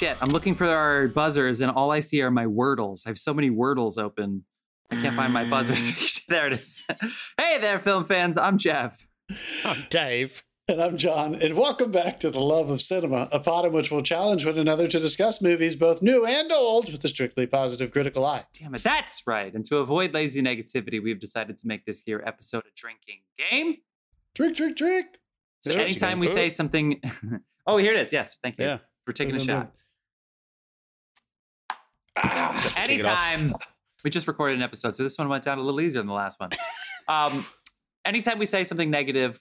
Shit, I'm looking for our buzzers, and all I see are my wordles. I have so many wordles open. I can't find my buzzers. Mm. there it is. hey there, film fans. I'm Jeff. I'm Dave. And I'm John, and welcome back to The Love of Cinema, a pod in which we'll challenge one another to discuss movies, both new and old, with a strictly positive critical eye. Damn it, that's right. And to avoid lazy negativity, we've decided to make this here episode a drinking game. Drink, drink, drink. So Yeah, anytime we say something, oh, here it is. Yes, thank you Yeah. for taking a Boom, boom, shot. Anytime we just recorded an episode, so this one went down a little easier than the last one. Um, anytime we say something negative,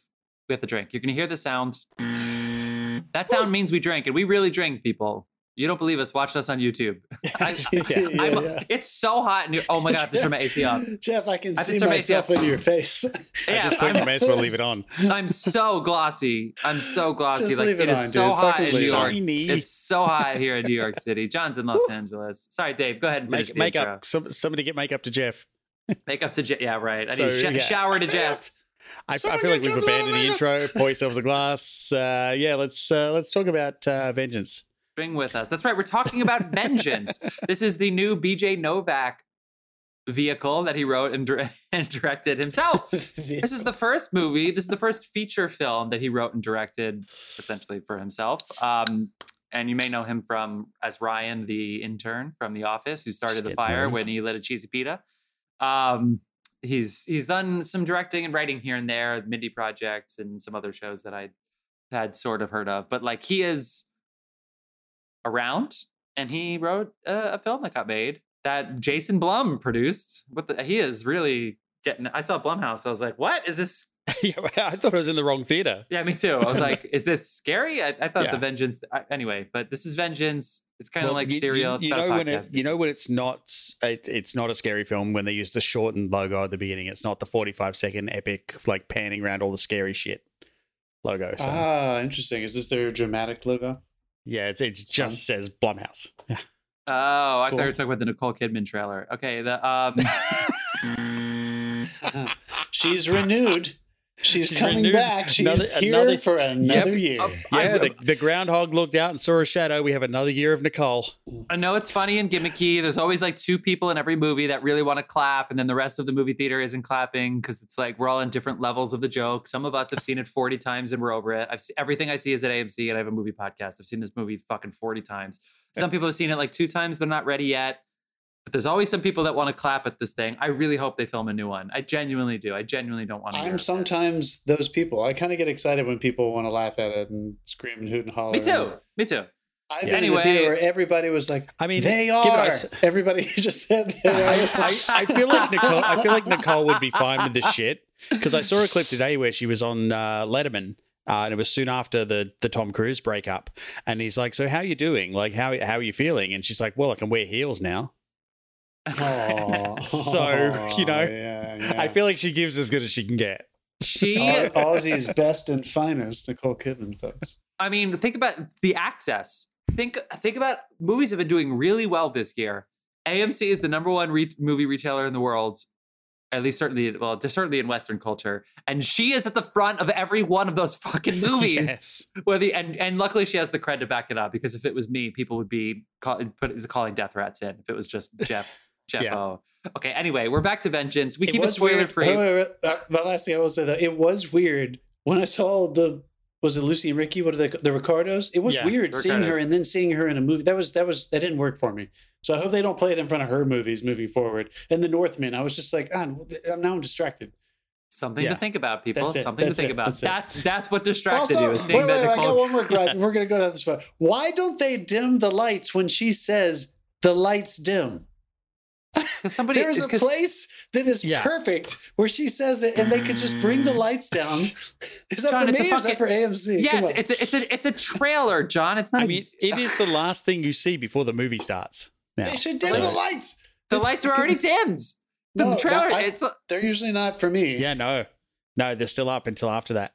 we have to drink. You're gonna hear the sound. That sound means we drink, and we really drink, people. You don't believe us? Watch us on YouTube. I, yeah, I'm- yeah. It's so hot. And oh my god, I have to turn my AC up. Jeff, I can I see turn my AC myself up. in your face. Yeah, Just point I'm, you may as well leave it on. I'm so glossy. I'm so glossy. Just like leave it it is on, so dude. hot Fucking in New. York. Shiny. It's so hot here in New York City. John's in Los Angeles. Sorry, Dave. Go ahead and Make, the make up. Some, somebody get makeup to Jeff. Make up to Jeff. Yeah, right. I So, need to sh- yeah. shower to Jeff. I, I feel like we've abandoned the intro. Pour yourself the glass. Uh, yeah, let's uh, let's talk about uh, vengeance. With us. That's right. We're talking about Vengeance. this is the new BJ Novak vehicle that he wrote and, and directed himself. This is the first movie. This is the first feature film that he wrote and directed, essentially for himself. Um, and you may know him from as Ryan, the intern from The Office, who started the fire boy. when he lit a cheesy pita. Um, he's he's done some directing and writing here and there, Mindy projects and some other shows that I had sort of heard of. But like he is around, and he wrote a, a film that got made that Jason Blum produced. What the, he is really getting. I saw Blumhouse. I was like, "What is this?" yeah, I thought I was in the wrong theater. Yeah, me too. I was like, "Is this scary?" I, I thought Yeah. the Vengeance. I, anyway, but this is Vengeance. It's kind of Well, like you- serial. You, you know when it, you know when it's not it, it's not a scary film when they use the shortened logo at the beginning. It's not the forty five second epic like panning around all the scary shit logo. So Ah, interesting. Is this their dramatic logo? Yeah, it, it just says Blumhouse. Yeah. oh, I thought cool. you were talking about the Nicole Kidman trailer. Okay, the um. She's renewed. She's, She's coming renewed. back. She's Another- here another- for another Yep. year. Oh, Yeah, will- the, the groundhog looked out and saw a shadow. We have another year of Nicole. I know it's funny and gimmicky. There's always like two people in every movie that really want to clap, and then the rest of the movie theater isn't clapping because it's like we're all in different levels of the joke. Some of us have seen it 40 times and we're over it. I've seen everything I see is at AMC, and I have a movie podcast. I've seen this movie fucking 40 times. Some people have seen it like two times. They're not ready yet. But there's always some people that want to clap at this thing. I really hope they film a new one. I genuinely do. I genuinely don't want to. I'm sometimes those people. I kind of get excited when people want to laugh at it and scream and hoot and holler. Me too. Me too. I've Yeah. been Anyway- in the theater where everybody was like, I mean, they give are. us- Everybody just said they I. I, I feel like Nicole. I feel like Nicole would be fine with this shit because I saw a clip today where she was on uh, Letterman. Uh, and it was soon after the the Tom Cruise breakup, and he's like, "So how are you doing? Like, how how are you feeling?" And she's like, "Well, I can wear heels now." Aw. So, you know, yeah, yeah. I feel like she gives as good as she can get. She Au- Aussie's best and finest, Nicole Kidman, folks. I mean, think about the access. Think think about movies have been doing really well this year. AMC is the number one re- movie retailer in the world, at least certainly, well, certainly in Western culture, and she is at the front of every one of those fucking movies. Yes. Where the and and luckily she has the cred to back it up because if it was me, people would be call, put is calling death threats in. If it was just Jeff Jeff Yeah. O. Okay, anyway, we're back to Vengeance. We It keep it spoiler weird- free. Uh, the last thing I will say though, it was weird when I saw the was it Lucy and Ricky? What are they? The Ricardos. It was Yeah, weird seeing her and then seeing her in a movie. That was that was that didn't work for me. So I hope they don't play it in front of her movies moving forward. And the Northman, I was just like, ah, now I'm distracted. Something Yeah. to think about, people. That's. Something That's to think it. about. That's it. That's that's what distracted Also, you. Is seeing wait, that wait, I got one more gripe. We're gonna go down this spot. Why don't they dim the lights when she says the lights dim? 'Cause somebody There's a place that is Yeah. perfect where she says it, and they could just bring the lights mm. down. Is that John, for it's a me? or Is that for AMC? Yes, it's a, it's a it's a trailer, John. It's not. I a- mean, it is the last thing you see before the movie starts. Now. They should dim Lights- the lights. the It's- lights are already dimmed. The No, trailer. no, I- it's They're usually not for me. Yeah, no, no, they're still up until after that.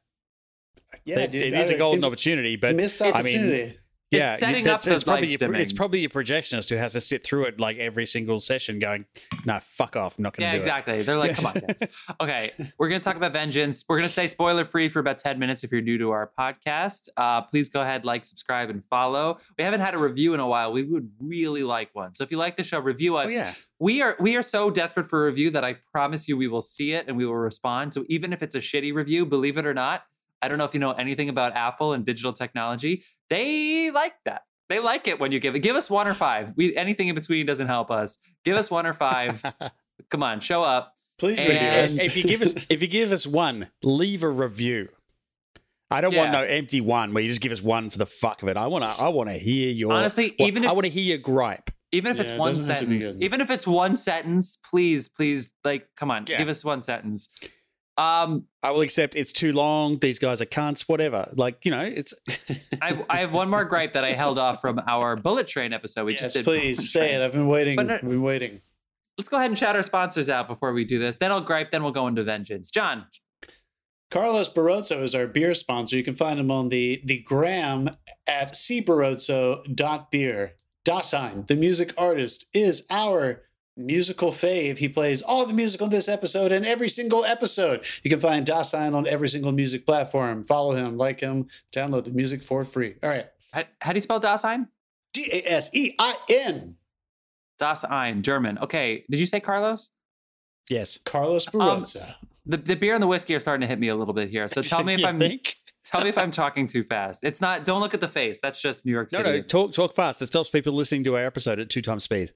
yeah, It- dude. it is I- a golden opportunity, but missed I mean, opportunity. It's setting up the it's probably, lights your, it's probably your projectionist who has to sit through it like every single session going, no, fuck off. I'm not going to Yeah, exactly. They're like, come on. guys." Okay, we're gonna talk about Vengeance. We're gonna stay spoiler free for about ten minutes if you're new to our podcast. Uh, please go ahead, like, subscribe, and follow. We haven't had a review in a while. We would really like one. So if you like the show, review us. Oh, yeah. We are we are so desperate for a review that I promise you we will see it and we will respond. So even if it's a shitty review, believe it or not, I don't know if you know anything about Apple and digital technology. They like that. They like it when you give it. Give us one or five. We anything in between doesn't help us. Give us one or five. Come on, show up. Please And- review us. if you give us if you give us one, leave a review. I don't want no empty one where you just give us one for the fuck of it. I want to I want to hear your Honestly, well, even if I want to hear your gripe. even if it's Yeah, it one doesn't have to be sentence, even if it's one sentence, please, please, like, come on, Yeah. give us one sentence. Um, I will accept it's too long. These guys are cunts. Whatever. Like you know, it's I, I have one more gripe that I held off from our bullet train episode. We yes, just did. please say it. I've been waiting. But I've been waiting. Let's go ahead and shout our sponsors out before we do this. Then I'll gripe. Then we'll go into vengeance. John, Carlos Barroso is our beer sponsor. You can find him on the the gram at cbarrozo.beer. Dasein, the music artist, is our musical fave. He plays all the music on this episode and every single episode. You can find Dasein on every single music platform. Follow him, like him, download the music for free. All right. how, how do you spell Dasein? D A S E I N. Das Ein, German. Okay. Did you say Carlos? yes. Carlos um, Barroso. The, the beer and the whiskey are starting to hit me a little bit here. So tell me if I'm think? tell me if I'm talking too fast. It's not. Don't look at the face. That's just New York City. No, no. Talk talk fast. It stops people listening to our episode at two times speed.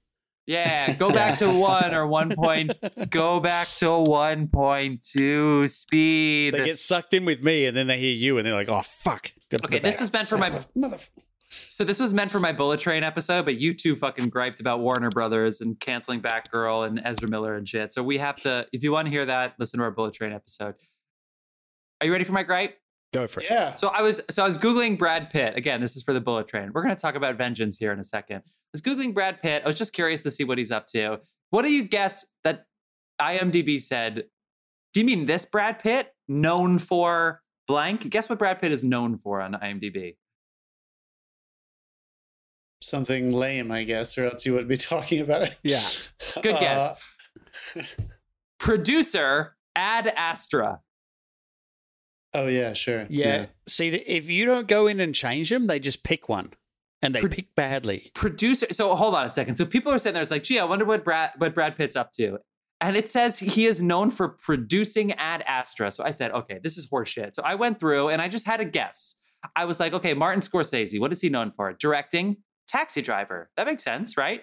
Yeah, go back to one or one point. Go back to one point two speed. They get sucked in with me, and then they hear you, and they're like, "Oh fuck." Okay, this was meant for my Mother. So this was meant for my Bullet Train episode, but you two fucking griped about Warner Brothers and canceling Batgirl and Ezra Miller and shit. So we have to, if you want to hear that, listen to our Bullet Train episode. Are you ready for my gripe? go for it. Yeah. So I was, so I was googling Brad Pitt. Again, this is for the Bullet Train. We're going to talk about Vengeance here in a second. I was googling Brad Pitt. I was just curious to see what he's up to. What do you guess that IMDb said? Do you mean this Brad Pitt, known for blank? Guess what Brad Pitt is known for on IMDb? Something lame, I guess, or else you wouldn't be talking about it. Yeah. Good Uh, guess. Producer Ad Astra. oh yeah, sure. Yeah. See, th- if you don't go in and change them, they just pick one, and they Pro- pick badly. Producer. So hold on a second. So people are sitting there. It's like, gee, I wonder what Brad what Brad Pitt's up to. And it says he is known for producing Ad Astra. So I said, okay, this is horseshit. So I went through and I just had a guess. I was like, okay, Martin Scorsese. What is he known for? Directing Taxi Driver. That makes sense, right?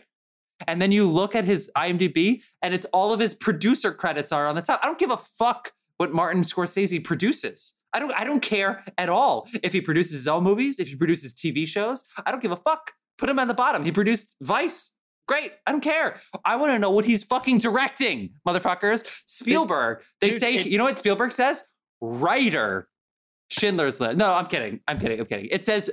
And then you look at his IMDb, and it's all of his producer credits are on the top. I don't give a fuck what Martin Scorsese produces. I don't. I don't care at all if he produces his own movies, if he produces TV shows. I don't give a fuck. Put him on the bottom. He produced Vice. Great. I don't care. I want to know what he's fucking directing, motherfuckers. Spielberg. They Dude, say, it- you know what Spielberg says? Writer. Schindler's List. No, I'm kidding. I'm kidding. I'm kidding. It says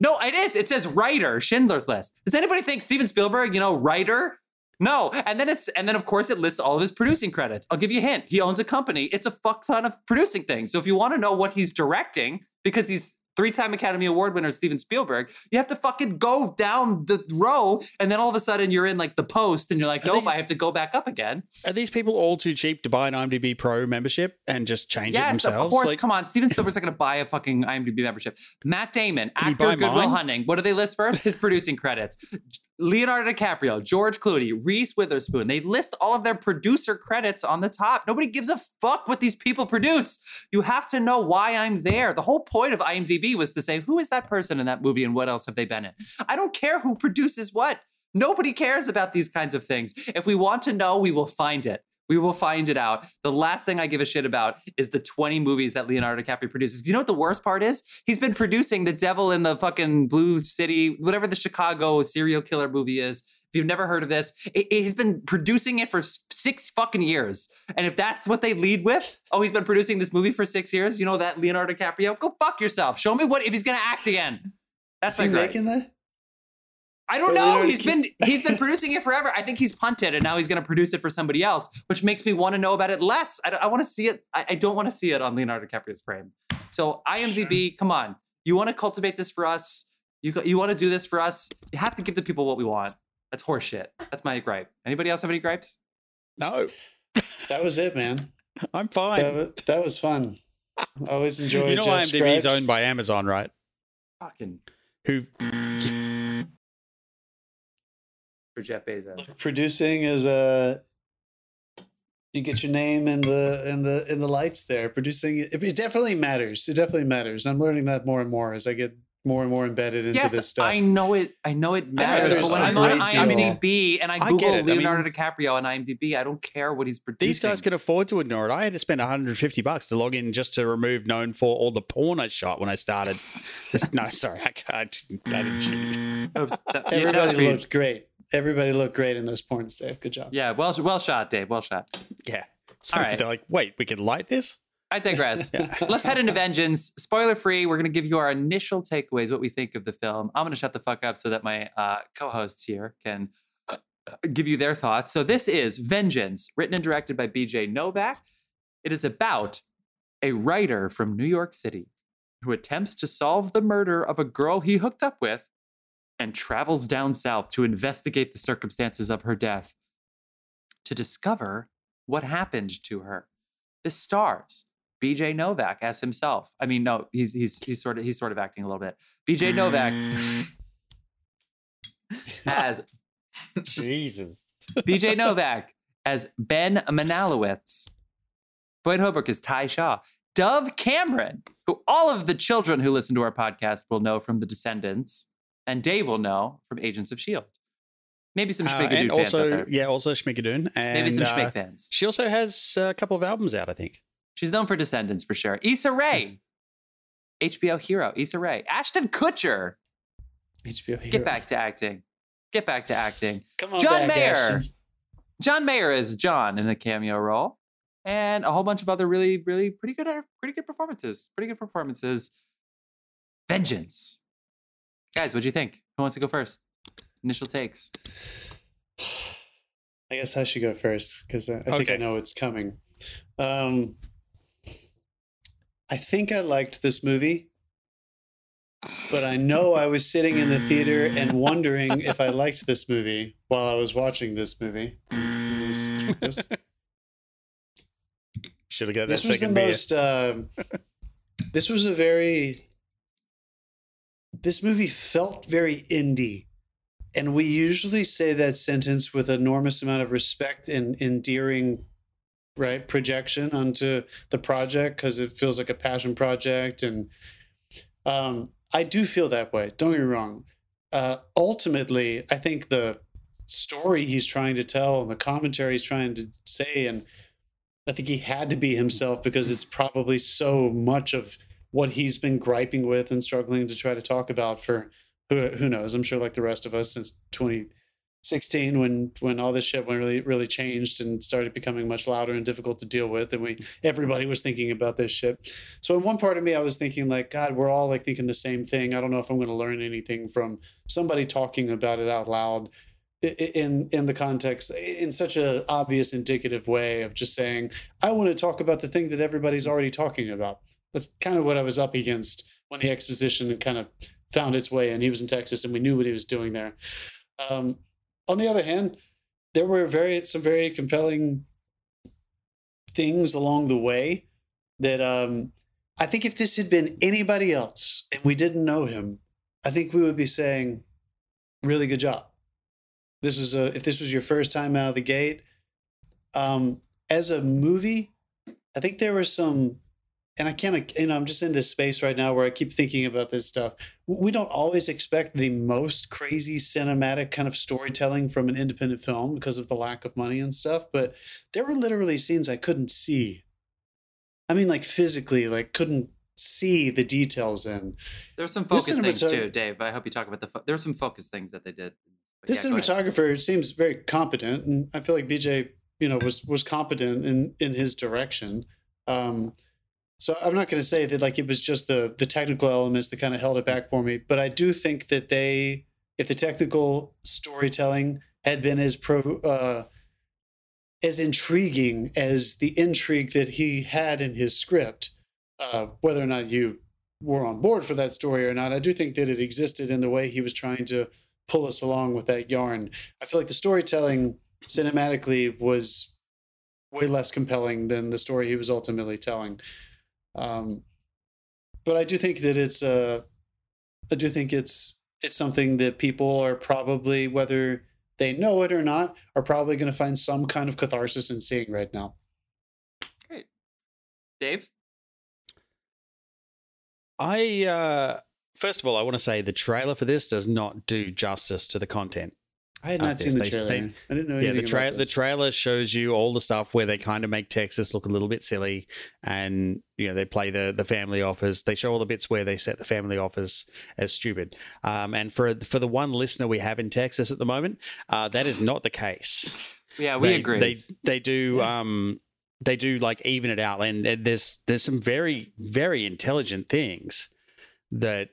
no, it is. It says writer, Schindler's List. Does anybody think Steven Spielberg, you know, writer? No. And then it's and then of course it lists all of his producing credits. I'll give you a hint. He owns a company. It's a fuck ton of producing things. So if you want to know what he's directing, because he's three-time Academy Award winner Steven Spielberg, you have to fucking go down the row, and then all of a sudden you're in like the post, and you're like, nope, these- I have to go back up again. Are these people all too cheap to buy an IMDb Pro membership and just change it Yes, of course. Like, Come on, Steven Spielberg's not going to buy a fucking IMDb membership. Matt Damon, Can actor, Goodwill mine? Hunting. What do they list first? His producing credits. Leonardo DiCaprio, George Clooney, Reese Witherspoon. They list all of their producer credits on the top. Nobody gives a fuck what these people produce. You have to know why I'm there. The whole point of IMDb was to say, who is that person in that movie and what else have they been in? I don't care who produces what. Nobody cares about these kinds of things. If we want to know, we will find it. We will find it out. The last thing I give a shit about is the 20 movies that Leonardo DiCaprio produces. You know what the worst part is? He's been producing The Devil in the fucking Blue City, whatever the Chicago serial killer movie is. If you've never heard of this, it- he's been producing it for six fucking years. And if that's what they lead with, oh, he's been producing this movie for six years. You know that Leonardo DiCaprio? Go fuck yourself. Show me what if he's gonna act again. That's Is my making that? I don't know. Leonardo He's been he's been producing it forever. I think he's punted, and now he's going to produce it for somebody else, which makes me want to know about it less. I, I want to see it. I, I don't want to see it on Leonardo DiCaprio's frame. So IMDb, come on, you want to cultivate this for us? You you want to do this for us? You have to give the people what we want. That's horseshit. That's my gripe. Anybody else have any gripes? No, That was it, man. I'm fine. That was, that was fun. Always enjoy. you know Jeff IMDb is Scribes. owned by Amazon, right? Fucking Who? Mm. For Jeff Bezos. Look, producing is a. You get your name in the in the in the lights there. Producing it, it definitely matters. It definitely matters. I'm learning that more and more as I get more and more embedded into yes, this stuff. I know it. I know it matters. matters But when a I'm on great deal. IMDb and I I get Google it. I mean- Leonardo DiCaprio on IMDb, I don't care what he's producing. These guys could afford to ignore it. I had to spend 150 bucks to log in just to remove known for all the porn I shot when I started. No, sorry, I can't. I didn't. Oops, that- yeah, that was for Everybody you. looked great. Everybody looked great in those porns, Dave. Good job. Yeah, well, well shot, Dave. Well shot. Yeah. So All right. They're like, wait, we can light this? I digress. Yeah. Let's head into Vengeance. Spoiler free. We're going to give you our initial takeaways, what we think of the film. I'm going to shut the fuck up so that my uh, co hosts here can give you their thoughts. So, this is Vengeance, written and directed by BJ Novak. It is about a writer from New York City who attempts to solve the murder of a girl he hooked up with and travels down south to investigate the circumstances of her death to discover what happened to her. This stars BJ Novak as himself. I mean, no, he's he's he's sort of he's sort of acting a little bit. BJ Novak mm. as Jesus. BJ Novak as Ben Manalowitz. Boyd Holbrook is Ty Shaw. Dove Cameron, who all of the children who listen to our podcast will know from The Descendants, and Dave will know from Agents of S.H.I.E.L.D. Maybe some Uh, Schmigadoon and fans also, there. yeah, also Schmigadoon. And, Maybe some uh, Schmick fans. She also has a couple of albums out, I think. She's known for Descendants for sure. Issa Rae, HBO hero. Issa Rae. Ashton Kutcher. HBO hero. Get back to acting. Get back to acting. Come on, John back, Mayer. Ashton. John Mayer is John in a cameo role, and a whole bunch of other really, really pretty good, pretty good performances. Pretty good performances. Vengeance, guys. what do you think? Who wants to go first? Initial takes. I guess I should go first because I, I think I know it's coming. Um, I think I liked this movie, but I know I was sitting in the theater and wondering if I liked this movie while I was watching this movie. This, this- Should have got that this was the beer. most. um this was a very. This movie felt very indie, and we usually say that sentence with enormous amount of respect and endearing, right projection onto the project because it feels like a passion project, and um, I do feel that way. Don't get me wrong. Uh, ultimately, I think the story he's trying to tell and the commentary he's trying to say and I think he had to be himself because it's probably so much of what he's been griping with and struggling to try to talk about for who who knows. I'm sure like the rest of us since 2016 when when all this shit went really really changed and started becoming much louder and difficult to deal with and we everybody was thinking about this shit. So in one part of me I was thinking like god we're all like thinking the same thing. I don't know if I'm going to learn anything from somebody talking about it out loud in in the context in such a obvious indicative way of just saying I want to talk about the thing that everybody's already talking about. That's kind of what I was up against when the exposition kind of found its way and He was in Texas and we knew what he was doing there. Um, on the other hand, there were very some very compelling things along the way that um, I think if this had been anybody else and we didn't know him, I think we would be saying, really good job. This was a if this was your first time out of the gate, um, as a movie, I think there were some, and I can't, you know, I'm just in this space right now where I keep thinking about this stuff. We don't always expect the most crazy cinematic kind of storytelling from an independent film because of the lack of money and stuff, but there were literally scenes I couldn't see. I mean, like physically, like couldn't see the details in. There were some focus things too, Dave. I hope you talk about the. Fo- there were some focus things that they did. But This yeah, cinematographer seems very competent, and I feel like BJ, you know, was was competent in in his direction. Um, so I'm not going to say that like it was just the the technical elements that kind of held it back for me, but I do think that they, if the technical storytelling had been as pro, uh, as intriguing as the intrigue that he had in his script, uh, whether or not you were on board for that story or not. I do think that it existed in the way he was trying to pull us along with that yarn. I feel like the storytelling cinematically was way less compelling than the story he was ultimately telling. Um, but I do think that it's uh, I do think it's it's something that people are probably whether they know it or not are probably going to find some kind of catharsis in seeing right now. Great, Dave. I uh, first of all, I want to say the trailer for this does not do justice to the content. I had not seen the they- trailer. they- I didn't know Yeah, the tra- the trailer shows you all the stuff where they kind of make Texas look a little bit silly, and you know they play the the family office. They show all the bits where they set the family office as stupid. Um, and for for the one listener we have in Texas at the moment, uh, that is not the case. Yeah, we they, agree. They they do Yeah. um they do like even it out, and, and there's there's some very very intelligent things that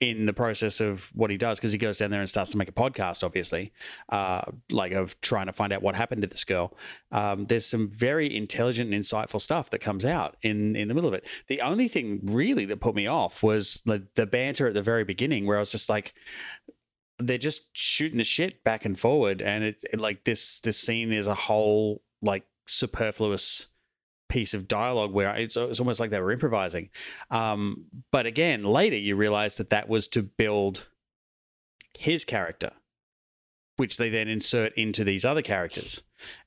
in the process of what he does because he goes down there and starts to make a podcast obviously uh, like of trying to find out what happened to this girl. Um, there's some very intelligent and insightful stuff that comes out in in the middle of it. The only thing really that put me off was the, the banter at the very beginning where i was just like they're just shooting the shit back and forward and it, it like this this scene is a whole like superfluous piece of dialogue where it's, it's almost like they were improvising um, but again later you realize that that was to build his character which they then insert into these other characters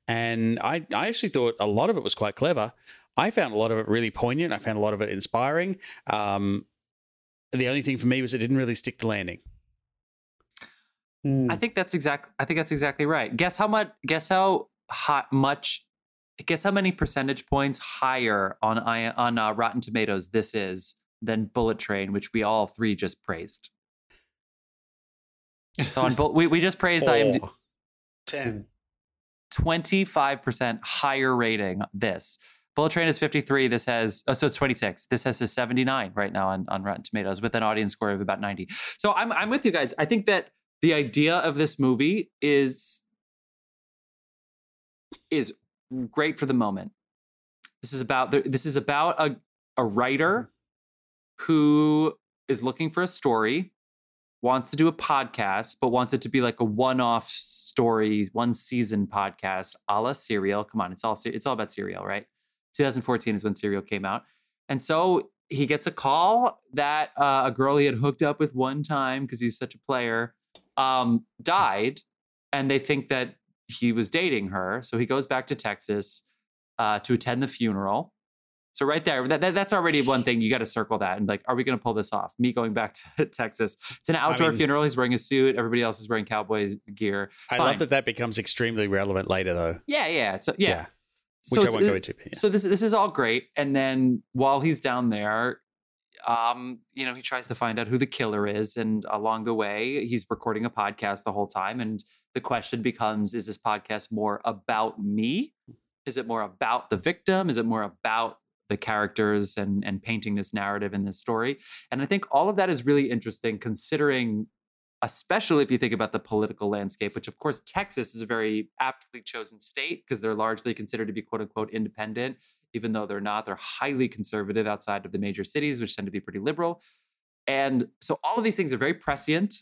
and I, I actually thought a lot of it was quite clever i found a lot of it really poignant i found a lot of it inspiring um, the only thing for me was it didn't really stick the landing Hmm. I think that's exact. I think that's exactly right. Guess how much? Guess how hot much? Guess how many percentage points higher on on uh, Rotten Tomatoes this is than Bullet Train, which we all three just praised. So on Bull- we we just praised Four. ten. twenty five percent higher rating. This Bullet Train is fifty three. This has oh, so it's twenty six. This has a seventy nine right now on on Rotten Tomatoes with an audience score of about ninety. So I'm I'm with you guys. I think that the idea of this movie is is great for the moment. This is about this is about a a writer who is looking for a story, wants to do a podcast, but wants it to be like a one-off story, one season podcast, a la Serial. Come on, it's all it's all about Serial, right? 2014 is when Serial came out, and so he gets a call that uh, a girl he had hooked up with one time because he's such a player um, died, and they think that he was dating her. So he goes back to Texas uh, to attend the funeral. So right there, that, that- that's already one thing you got to circle that and like, are we going to pull this off? Me going back to Texas. It's an outdoor mean- funeral. He's wearing a suit. Everybody else is wearing cowboys gear. I Fine. love that that becomes extremely relevant later, though. Yeah, yeah. So yeah. Yeah. So Which I won't go into. but yeah. so this this is all great, and then while he's down there, um, you know, he tries to find out who the killer is, and along the way, he's recording a podcast the whole time, and the question becomes: Is this podcast more about me? Is it more about the victim? Is it more about the characters and and painting this narrative and this story? And I think all of that is really interesting, considering especially if you think about the political landscape, which of course Texas is a very aptly chosen state because they're largely considered to be quote unquote independent, even though they're not. They're highly conservative outside of the major cities, which tend to be pretty liberal. And so all of these things are very prescient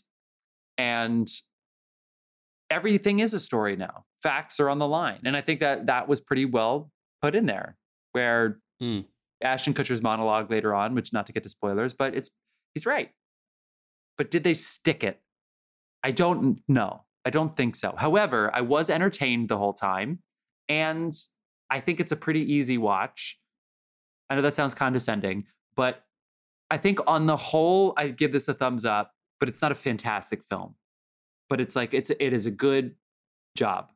and everything is a story now. Facts are on the line. And I think that that was pretty well put in there where Hmm. Ashton Kutcher's monologue later on, which not to get to spoilers, but it's he's right. But did they stick it? I don't know. I don't think so. However, I was entertained the whole time, and I think it's a pretty easy watch. I know that sounds condescending, but I think on the whole, I give this a thumbs up. But it's not a fantastic film. But it's like it's it is a good job.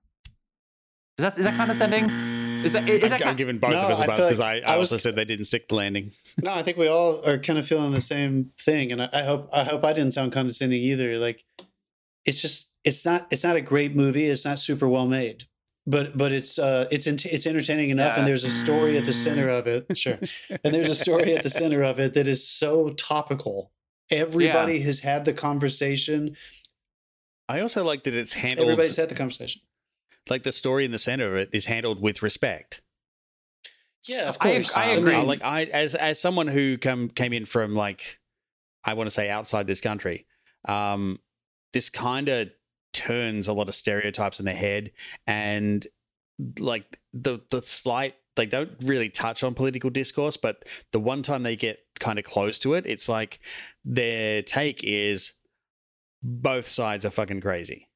Is that is that condescending? Is that is I'm, that I'm kind- giving both No, of us I a buzz feel because like I, I, I was- also said they didn't stick the landing. No, I think we all are kind of feeling the same thing, and I, I hope I hope I didn't sound condescending either. Like, it's just it's not it's not a great movie. It's not super well made, but but it's uh it's ent- it's entertaining enough, Yeah. and there's a story at the center of it. Sure, and there's a story at the center of it that is so topical. Everybody has had the conversation. I also like that it's handled Everybody's had the conversation. like the story in the center of it is handled with respect. Yeah, of course. I Um, agree. like I, as as someone who come came in from like, I want to say outside this country, um, this kind of turns a lot of stereotypes in the head, and like the the slight they don't really touch on political discourse, but the one time they get kind of close to it, it's like their take is both sides are fucking crazy.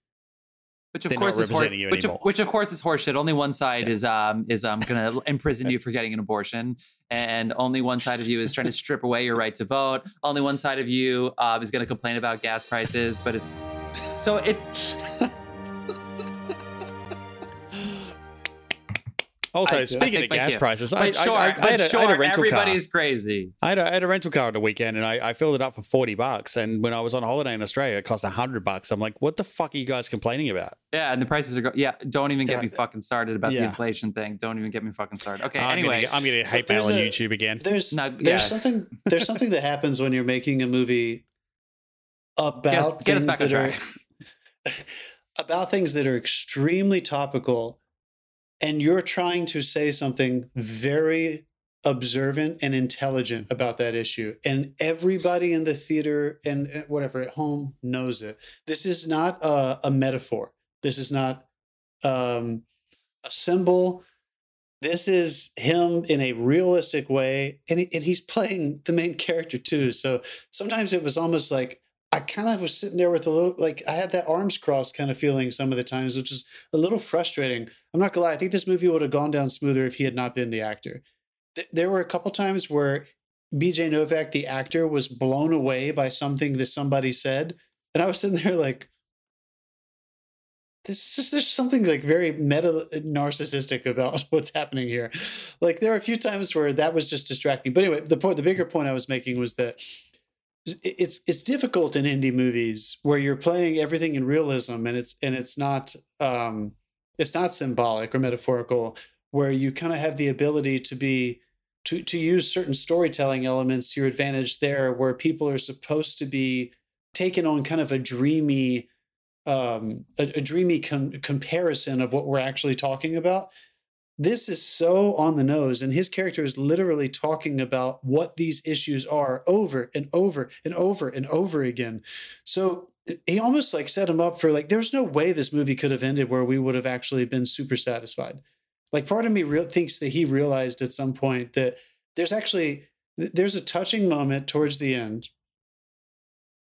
Which of They're course is hor- representing you which of, anymore. which of course is horseshit. Only one side Yeah. is um is um gonna imprison you for getting an abortion, and only one side of you is trying to strip away your right to vote. Only one side of you um, is gonna complain about gas prices, but is so it's Also, I- I speaking of gas cue. prices, but I, sure, I, I, I, had a, I sure, had a rental car. everybody's crazy. I had, a, I had a rental car on the weekend and I, I filled it up for 40 bucks. And when I was on holiday in Australia, it cost 100 bucks. I'm like, what the fuck are you guys complaining about? Yeah, and the prices are go- yeah. Don't even get Yeah. me fucking started about the inflation thing. Don't even get me fucking started. Okay, I'm anyway, Gonna, I'm going to hate But mail on a- YouTube again. There's No, there's yeah. something there's something that happens when you're making a movie about get us, get things back that are about things that are extremely topical and you're trying to say something very observant and intelligent about that issue. And everybody in the theater and whatever at home knows it. This is not a, a metaphor. This is not um, a symbol. This is him in a realistic way. And, he, and he's playing the main character too. So sometimes it was almost like I kind of was sitting there with a little, like, I had that arms crossed kind of feeling some of the times, which is a little frustrating. I'm not gonna lie. I think this movie would have gone down smoother if he had not been the actor. Th- there were a couple times where BJ Novak, the actor, was blown away by something that somebody said. And I was sitting there like, this is there's something like very meta narcissistic about what's happening here. Like there are a few times where that was just distracting. But anyway, the point, the bigger point I was making was that it's it's difficult in indie movies where you're playing everything in realism and it's and it's not um it's not symbolic or metaphorical where you kind of have the ability to be to to use certain storytelling elements to your advantage there where people are supposed to be taken on kind of a dreamy um a, a dreamy com- comparison of what we're actually talking about this is so on the nose and his character is literally talking about what these issues are over and over and over and over again. So he almost like set him up for like there's no way this movie could have ended where we would have actually been super satisfied. Like part of me real thinks that he realized at some point that there's actually there's a touching moment towards the end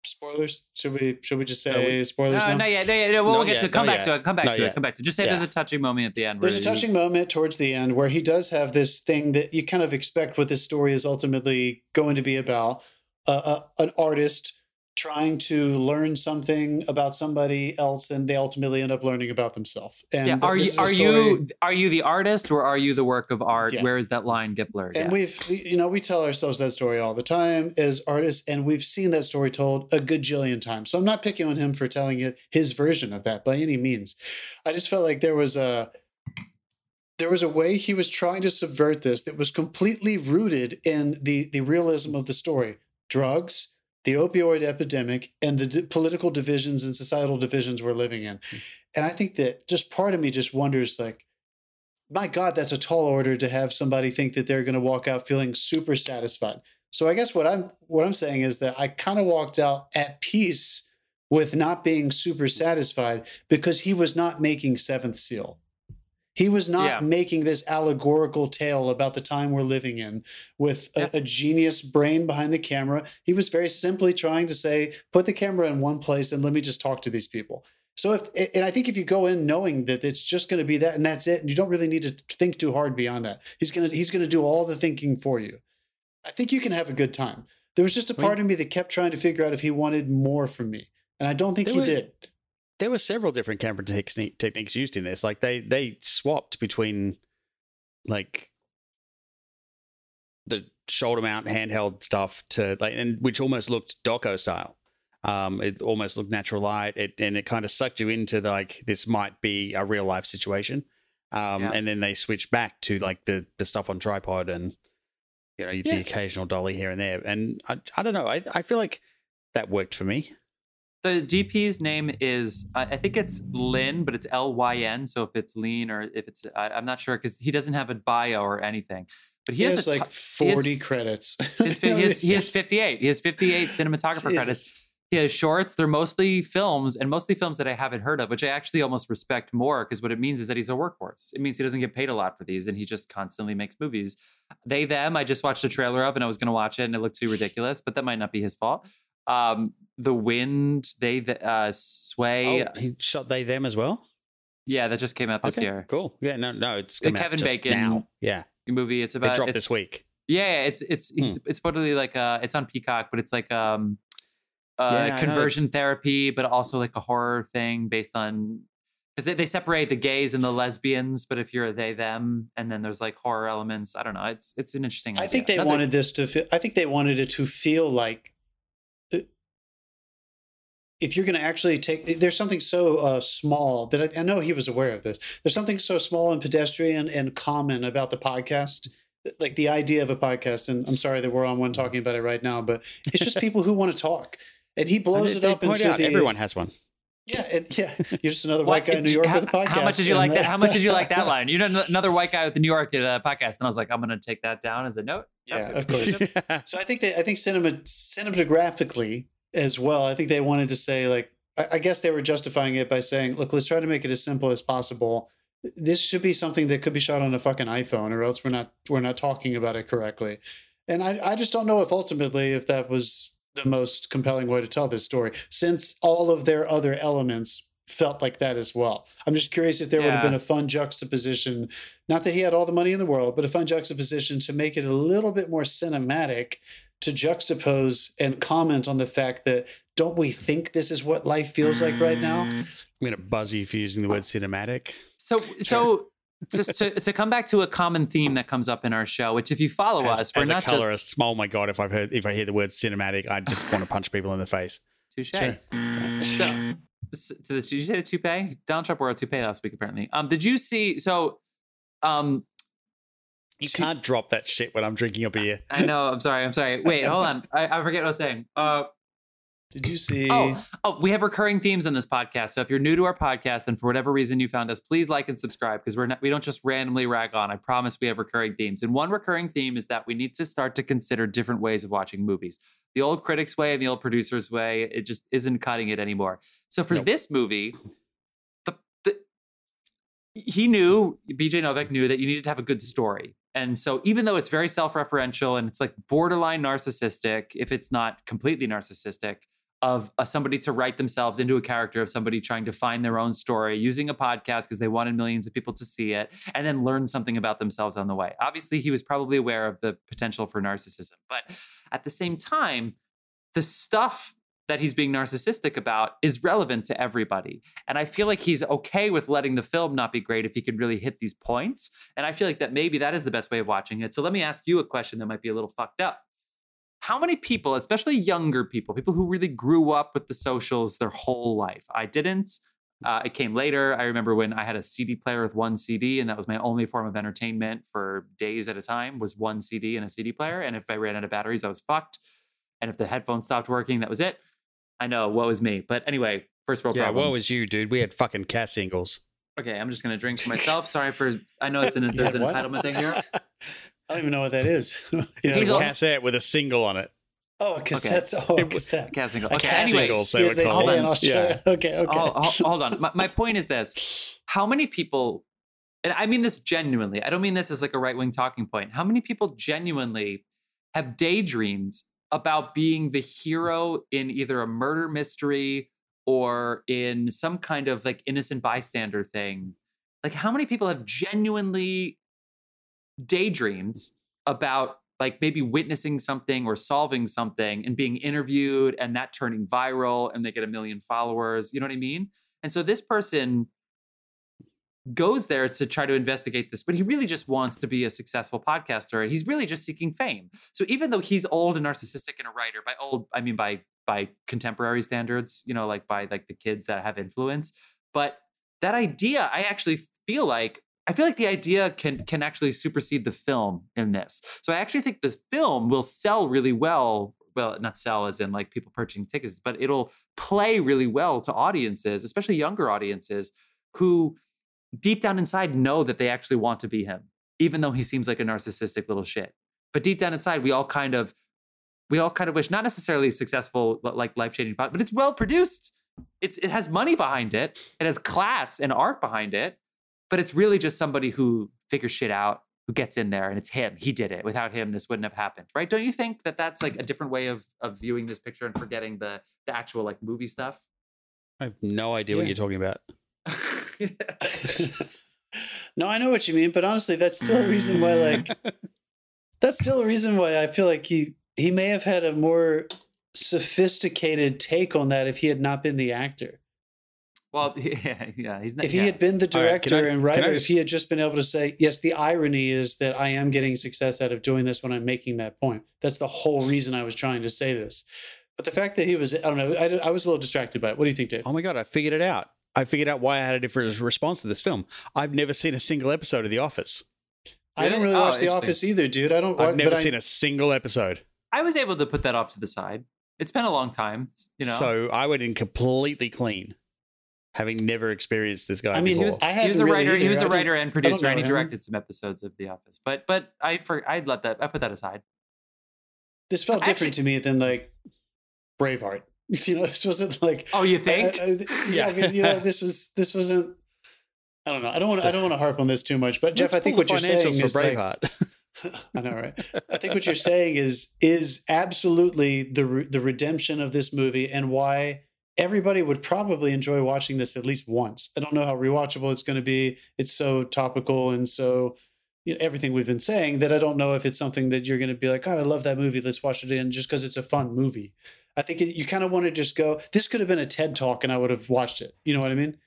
spoilers should we should we just say we- spoilers No, now? no, yeah, no, yeah, no, we'll Not get yet, to come not back to it. Come back Not to it. Come back to it. Just say there's a touching moment at the end. There's where a you- touching moment towards the end where he does have this thing that you kind of expect what this story is ultimately going to be about. Uh, uh, an artist trying to learn something about somebody else, and they ultimately end up learning about themselves. And Yeah, are you are you are you the artist or are you the work of art? Yeah. Where does that line get blurred? And Yeah. we've, you know, we tell ourselves that story all the time as artists, and we've seen that story told a good gajillion times. So I'm not picking on him for telling it his version of that by any means. I just felt like there was a there was a way he was trying to subvert this that was completely rooted in the the realism of the story. Drugs, the opioid epidemic, and the d- political divisions and societal divisions we're living in. Hmm. And I think that just part of me just wonders like my God, that's a tall order to have somebody think that they're going to walk out feeling super satisfied. So I guess what I'm what I'm saying is that I kind of walked out at peace with not being super satisfied because he was not making Seventh Seal. He was not Yeah. making this allegorical tale about the time we're living in with a, Yeah. a genius brain behind the camera. He was very simply trying to say, put the camera in one place and let me just talk to these people. So if and I think if you go in knowing that it's just going to be that and that's it, and you don't really need to think too hard beyond that, he's gonna he's gonna do all the thinking for you. I think you can have a good time. There was just a part of me that kept trying to figure out if he wanted more from me, and I don't think There he were- did. There were several different camera technique, techniques used in this. Like they they swapped between like the shoulder mount handheld stuff to like and which almost looked doco style. Um, it almost looked natural light, it, and it kind of sucked you into the, like this might be a real life situation. Um, Yeah. and then they switched back to like the the stuff on tripod and you know Yeah. the occasional dolly here and there. And I I don't know, I I feel like that worked for me. The DP's name is, I I think it's Lynn, but it's L Y N. So if it's lean or if it's, I, I'm not sure because he doesn't have a bio or anything. But he, He, has, has like ton- he has- 40 credits. His, he, has, he has 58. He has 58 cinematographer Jesus. credits. He has shorts. They're mostly films and mostly films that I haven't heard of, which I actually almost respect more because what it means is that he's a workhorse. It means he doesn't get paid a lot for these and he just constantly makes movies. They, them, I just watched a trailer of and I was going to watch it and it looked too ridiculous, but that might not be his fault. Um, the Wind, they, the, uh, Sway. Oh, he shot they them as well. Yeah, that just came out this Okay, year. Cool. Yeah. No. No. It's The Kevin Bacon now. Yeah. Movie. It's It about, dropped it's, this week. Yeah, it's it's it's, it's totally like uh it's on Peacock, but it's like um uh Yeah, conversion therapy, but also like a horror thing based on because they, they separate the gays and the lesbians, but if you're a they them, and then there's like horror elements. I don't know. It's it's an interesting. I think they Another- wanted this to. Feel, I think they wanted it to feel like uh, if you're going to actually take. There's something so uh, small that I, I know he was aware of this. There's something so small and pedestrian and common about the podcast. Like the idea of a podcast, and I'm sorry that we're on one talking about it right now, but it's just people who want to talk, and he blows it up into out the everyone has one. Yeah, and, yeah. You're just another white guy in New York how, with a podcast. How much did you like that? How much did you like that line? You know, another white guy with the New York uh, podcast, and I was like, I'm going to take that down as a note. Yeah, of course. So I think that I think cinema, cinematographically as well. I think they wanted to say like, I, guess they were justifying it by saying, look, let's try to make it as simple as possible. This should be something that could be shot on a fucking iPhone, or else we're not we're not talking about it correctly. And I, I just don't know if ultimately if that was the most compelling way to tell this story, since all of their other elements felt like that as well. I'm just curious if there would have been a fun juxtaposition, not that he had all the money in the world, but a fun juxtaposition to make it a little bit more cinematic to juxtapose and comment on the fact that don't we think this is what life feels like right now? Mm. I'm gonna buzz you for using the word cinematic. So so just to, to come back to a common theme that comes up in our show, which if you follow as, us, we're as a not just colorist, oh my god! If I've heard, if I hear the word cinematic, I just want to punch people in the face. touche. Sure. So to the, did you say the toupee? Donald Trump wore a toupee last week, apparently. Um, did you see? So, um, You Tou- can't drop that shit when I'm drinking a beer. I know. I'm sorry. I'm sorry. Wait, hold on. I, I forget what I was saying. Uh, Did you see? oh, oh, we have recurring themes on this podcast. So if you're new to our podcast and for whatever reason you found us, please like and subscribe because we're not, we don't just randomly rag on. I promise we have recurring themes. And one recurring theme is that we need to start to consider different ways of watching movies. The old critics way and the old producers way, it just isn't cutting it anymore. So for Nope. this movie, the, the he knew BJ Novak knew that you needed to have a good story. And so even though it's very self-referential and it's like borderline narcissistic, if it's not completely narcissistic, of uh, somebody to write themselves into a character of somebody trying to find their own story using a podcast because they wanted millions of people to see it and then learn something about themselves on the way. Obviously, he was probably aware of the potential for narcissism, but at the same time, the stuff that he's being narcissistic about is relevant to everybody. And I feel like he's okay with letting the film not be great if he can really hit these points. And I feel like that maybe that is the best way of watching it. So let me ask you a question that might be a little fucked up. How many people, especially younger people, people who really grew up with the socials their whole life? I didn't. Uh, it came later. I remember when I had a CD player with one CD, and that was my only form of entertainment for days at a time. Was one CD and a CD player, and if I ran out of batteries, I was fucked. And if the headphones stopped working, that was it. I know, woe is me. But anyway, first world Yeah, problems. what was you, dude? We had fucking cat singles. okay, I'm just gonna drink for myself. Sorry for. I know it's an there's an what? entitlement thing here. I don't even know what that is. yeah. He's a all- cassette with a single on it. oh, a cassette. Oh, a cassette. Cat single. A Okay. cassette, Anyway, singles, they as would they say in Australia. Okay, okay. Oh, ho- hold on. My, my point is this: How many people? And I mean this genuinely. I don't mean this as like a right wing talking point. How many people genuinely have daydreams about being the hero in either a murder mystery or in some kind of like innocent bystander thing? Like, how many people have genuinely daydreams about like maybe witnessing something or solving something and being interviewed and that turning viral and they get a million followers. You know what I mean? And so this person goes there to try to investigate this, but he really just wants to be a successful podcaster. He's really just seeking fame. So even though he's old and narcissistic and a writer, by old, I mean by by contemporary standards, you know, like by like the kids that have influence. But that idea, I actually feel like I feel like the idea can can actually supersede the film in this. So I actually think this film will sell really well well, not sell as in like people purchasing tickets, but it'll play really well to audiences, especially younger audiences who deep down inside know that they actually want to be him, even though he seems like a narcissistic little shit. But deep down inside, we all kind of we all kind of wish not necessarily successful like life-changing but it's well produced. It's it has money behind it. It has class and art behind it, but it's really just somebody who figures shit out, who gets in there and it's him. He did it. Without him this wouldn't have happened. Right? Don't you think that that's like a different way of of viewing this picture and forgetting the the actual like movie stuff? I have no idea yeah. what you're talking about. no, I know what you mean, but honestly, that's still a reason why, mm. like, that's still a reason why I feel like he he may have had a more sophisticated take on that if he had not been the actor. Well, yeah, yeah. He's not, if he yeah. had been the director right, I, and writer, just, if he had just been able to say, "Yes, the irony is that I am getting success out of doing this when I'm making that point." That's the whole reason I was trying to say this. But the fact that he was, I don't know, I, I was a little distracted by it. What do you think, Dave? Oh my god, I figured it out. I figured out why I had a different response to this film. I've never seen a single episode of The Office. I don't really oh, watch The Office either, dude. I don't. I've never seen I, a single episode. I was able to put that off to the side. It's been a long time, you know. So I went in completely clean, having never experienced this guy. I mean, before. he was, he was a writer. He was a writer and producer, and he directed some episodes of The Office. But but I for I'd let that I put that aside. This felt Actually, different to me than like Braveheart. You know, this wasn't like. Oh, you think? I, I, yeah, I mean, you know, this was this wasn't. I don't know. I don't want. I don't want to harp on this too much, but Jeff, I think what you're saying is like, I know, right? I think what you're saying is is absolutely the the redemption of this movie and why everybody would probably enjoy watching this at least once. I don't know how rewatchable it's going to be. It's so topical and so you know, everything we've been saying that I don't know if it's something that you're going to be like, God, I love that movie. Let's watch it again just because it's a fun movie. I think it, you kind of want to just go. This could have been a TED talk, and I would have watched it. You know what I mean?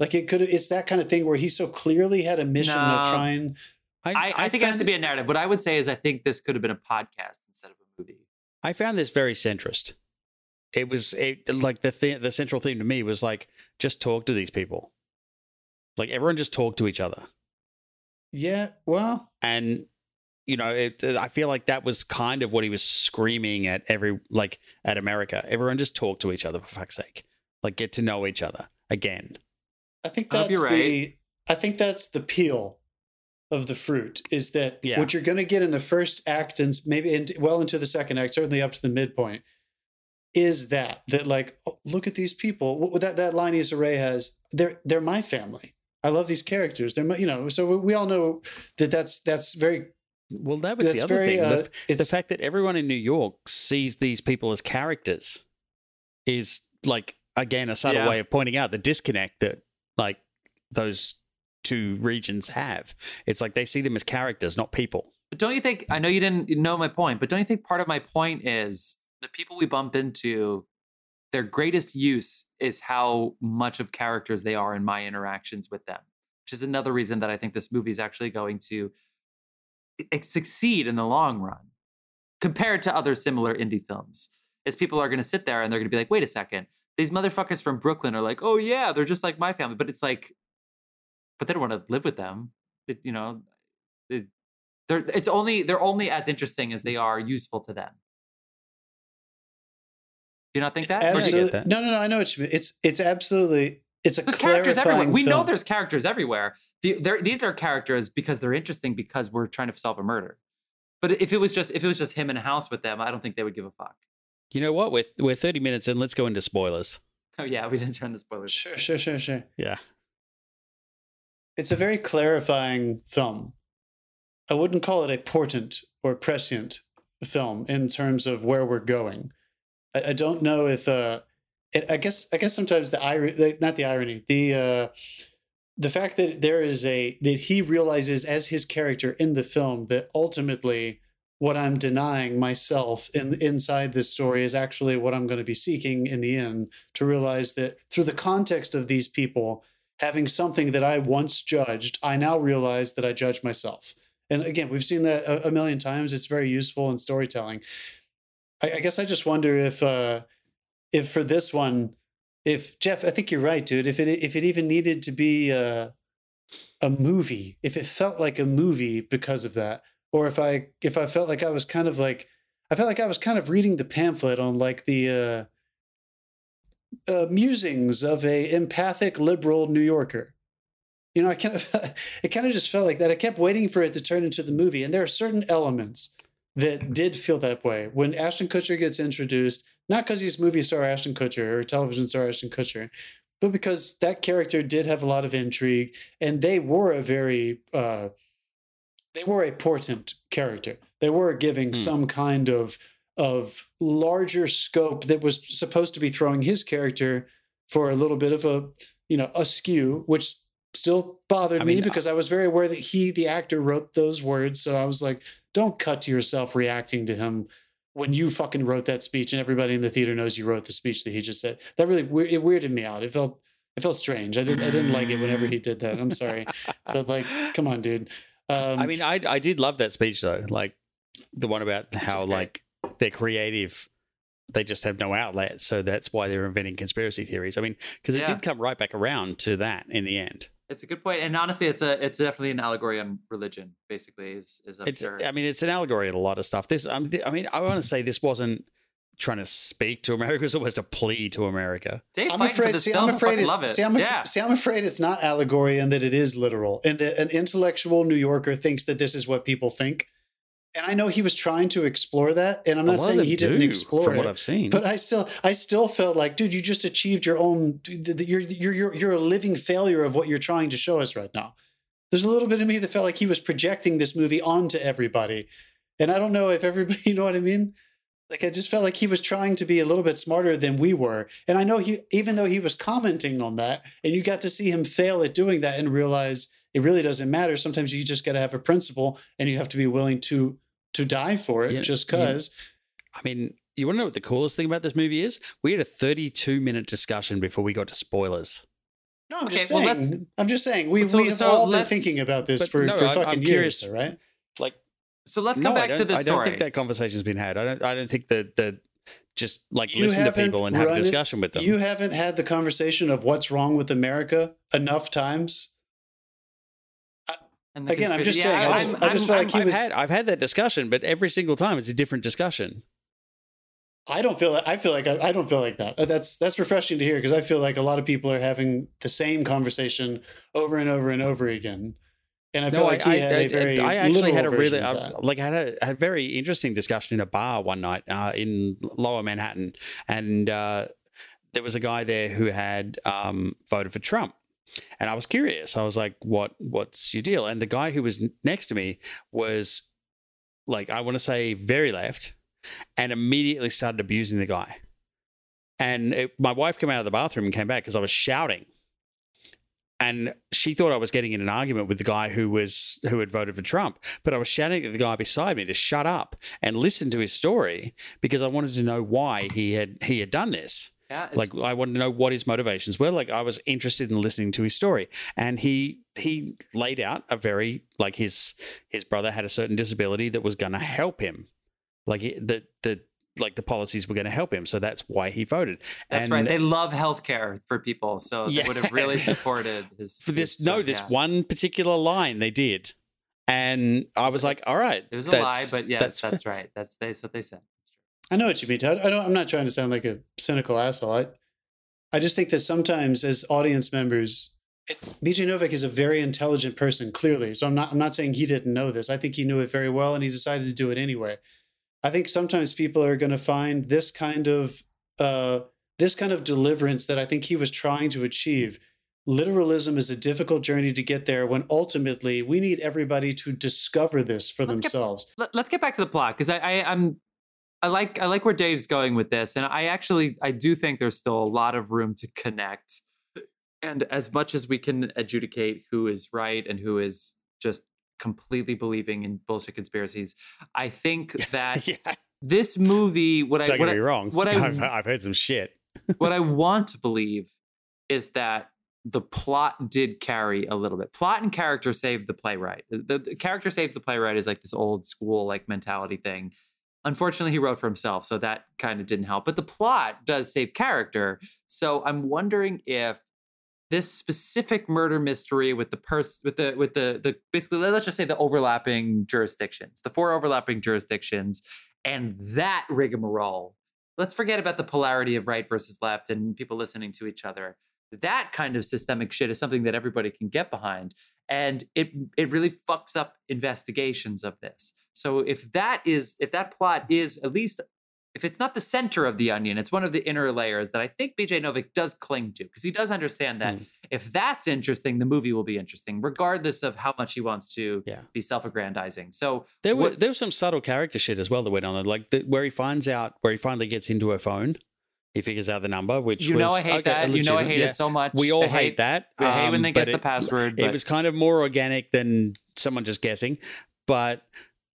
Like it could. It's that kind of thing where he so clearly had a mission no. of trying. I, I, I think it has to be a narrative. What I would say is, I think this could have been a podcast instead of a movie. I found this very centrist. It was it, like the th- the central theme to me was like just talk to these people. Like everyone just talk to each other. Yeah, well, and you know, it, I feel like that was kind of what he was screaming at every like at America. Everyone just talk to each other for fuck's sake. Like get to know each other again. I think that's right. the I think that's the peel of the fruit is that yeah. what you're going to get in the first act and maybe in, well into the second act, certainly up to the midpoint, is that that like oh, look at these people. That that line Issa Rae has, they're they're my family. I love these characters. They're my, you know, so we all know that that's that's very well, that was That's the other very, thing. Uh, the, the, fact that everyone in New York sees these people as characters is like again a subtle yeah. way of pointing out the disconnect that like those two regions have. It's like they see them as characters, not people. But don't you think? I know you didn't know my point, but don't you think part of my point is the people we bump into, their greatest use is how much of characters they are in my interactions with them, which is another reason that I think this movie is actually going to succeed in the long run compared to other similar indie films is people are going to sit there and they're going to be like wait a second these motherfuckers from brooklyn are like oh yeah they're just like my family but it's like but they don't want to live with them it, you know it, they're it's only they're only as interesting as they are useful to them do you not think that? Absolutely, no, no, no. I know what you mean. It's it's absolutely it's a there's characters everywhere. We know there's characters everywhere. The, these are characters because they're interesting because we're trying to solve a murder. But if it was just if it was just him in a house with them, I don't think they would give a fuck. You know what? We're we're 30 minutes in. Let's go into spoilers. Oh yeah, we didn't turn the spoilers. Sure, sure, sure, sure. Yeah. It's a very clarifying film. I wouldn't call it a portent or prescient film in terms of where we're going. I, I don't know if uh, it, I guess I guess sometimes the irony, not the irony, the uh, the fact that there is a that he realizes as his character in the film that ultimately what I'm denying myself in inside this story is actually what I'm going to be seeking in the end to realize that through the context of these people having something that I once judged, I now realize that I judge myself. And again, we've seen that a, million times. It's very useful in storytelling. I, I guess I just wonder if uh, if for this one, if Jeff, I think you're right, dude. If it if it even needed to be a a movie, if it felt like a movie because of that, or if I if I felt like I was kind of like I felt like I was kind of reading the pamphlet on like the uh, uh, musings of a empathic liberal New Yorker. You know, I kind of it kind of just felt like that. I kept waiting for it to turn into the movie, and there are certain elements that did feel that way when Ashton Kutcher gets introduced. Not because he's movie star Ashton Kutcher or television star Ashton Kutcher, but because that character did have a lot of intrigue, and they were a very uh, they were a portent character. They were giving Hmm. some kind of of larger scope that was supposed to be throwing his character for a little bit of a you know askew, which still bothered I me mean, because I was very aware that he, the actor, wrote those words. So I was like, don't cut to yourself reacting to him when you fucking wrote that speech and everybody in the theater knows you wrote the speech that he just said. That really it weirded me out. It felt it felt strange. I didn't I didn't like it whenever he did that. I'm sorry, but like, come on, dude. Um, I mean, I I did love that speech though, like the one about how like they're creative, they just have no outlet, so that's why they're inventing conspiracy theories. I mean, because it Yeah. did come right back around to that in the end. It's a good point, and honestly, it's a it's definitely an allegory on religion. Basically, is is It's absurd. I mean, it's an allegory on a lot of stuff. This I mean, I want to say this wasn't trying to speak to America; it was almost a plea to America. Dave I'm afraid. See, film. I'm afraid it's. it. See, I'm, af- yeah. see, I'm afraid it's not allegory and that it is literal, and that an intellectual New Yorker thinks that this is what people think. And I know he was trying to explore that, and I'm not saying he didn't explore from it. what I've seen. But I still, I still felt like, dude, you just achieved your own. You're, you're, you're, you're a living failure of what you're trying to show us right now. There's a little bit of me that felt like he was projecting this movie onto everybody, and I don't know if everybody, you know what I mean. Like I just felt like he was trying to be a little bit smarter than we were, and I know he, even though he was commenting on that, and you got to see him fail at doing that and realize it really doesn't matter. Sometimes you just got to have a principle, and you have to be willing to to die for it, Yeah, just yeah. because. I mean, you want to know what the coolest thing about this movie is? We had a 32 minute discussion before we got to spoilers. No, I'm Okay, just saying. let's- I'm just saying. We, So- we have so all been thinking about this for, no, for I'm- fucking I'm years, curious. though, right? Like, So let's come I back to don't- the I don't think that conversation's been had. I don't. I don't think that the just like You listen to people and have a run it- discussion with them. You haven't had the conversation of what's wrong with America enough times. And Again, I'm just saying, I just- I'm- I just feel like he I've was- had I've had that discussion, but every single time it's a different discussion. I don't feel. I feel like I, I don't feel like that. Uh, That's that's refreshing to hear because I feel like a lot of people are having the same conversation over and over and over again. And I feel like he had a very. I actually had a really uh, like I had a, had a very interesting discussion in a bar one night uh, in Lower Manhattan, and uh, there was a guy there who had um, voted for Trump, and I was curious. I was like, "What? What's your deal?" And the guy who was next to me was like, I want to say very left, and immediately started abusing the guy. And it, my wife came out of the bathroom and came back because I was shouting and she thought I was getting in an argument with the guy who was who had voted for Trump, but I was shouting at the guy beside me to shut up and listen to his story because I wanted to know why he had he had done this. Yeah, it's, Like I wanted to know what his motivations were. Like I was interested in listening to his story, and he he laid out a very like his his brother had a certain disability that was going to help him, like he- the the like the policies were going to help him, so that's why he voted. that's And- right. They love healthcare for people, so Yeah. they would have really supported his. for this his no this yeah. one particular line they did and i was was like- all right It was a lie, but yes, that's that's, right. That's that's what they said. I know what you mean, Todd. I don't, I'm not trying to sound like a cynical asshole. I, I just think that sometimes as audience members, BJ Novak is a very intelligent person, clearly. So I'm not, I'm not saying he didn't know this. I think he knew it very well and he decided to do it anyway. I think sometimes people are going to find this kind of, uh, this kind of deliverance that I think he was trying to achieve. Literalism is a difficult journey to get there when ultimately we need everybody to discover this for Let's get- themselves. Let, us get back to the plot because I, I I'm I like I like where Dave's going with this, and I actually I do think there's still a lot of room to connect. And as much as we can adjudicate who is right and who is just completely believing in bullshit conspiracies, I think that yeah this movie, what I don't what get I, me wrong what I- I've, I've heard some shit what I want to believe is that the plot did carry a little bit. Plot and character saved the playwright. The- the character saves the playwright is like this old school like mentality thing. Unfortunately, he wrote for himself, so that kind of didn't help. But the plot does save character. So I'm wondering if this specific murder mystery with the person with the with the the basically let's just say the overlapping jurisdictions, the four overlapping jurisdictions, And that rigmarole, let's forget about the polarity of right versus left and people listening to each other. That kind of systemic shit is something that everybody can get behind. And it it really fucks up investigations of this. So if that is if that plot is at least if it's not the center of the onion, it's one of the inner layers that I think BJ Novak does cling to because he does understand that Mm. if that's interesting, the movie will be interesting, regardless of how much he wants to Yeah. be self-aggrandizing. So There were What- there was some subtle character shit as well that went on, like the, where he finds out where he finally gets into her phone, he figures out the number, which you was, know I hate okay, that. You know I hate Yeah. it so much. We all I hate, that. We hate when um, they but guess the it- password. It was kind of more organic than someone just guessing, but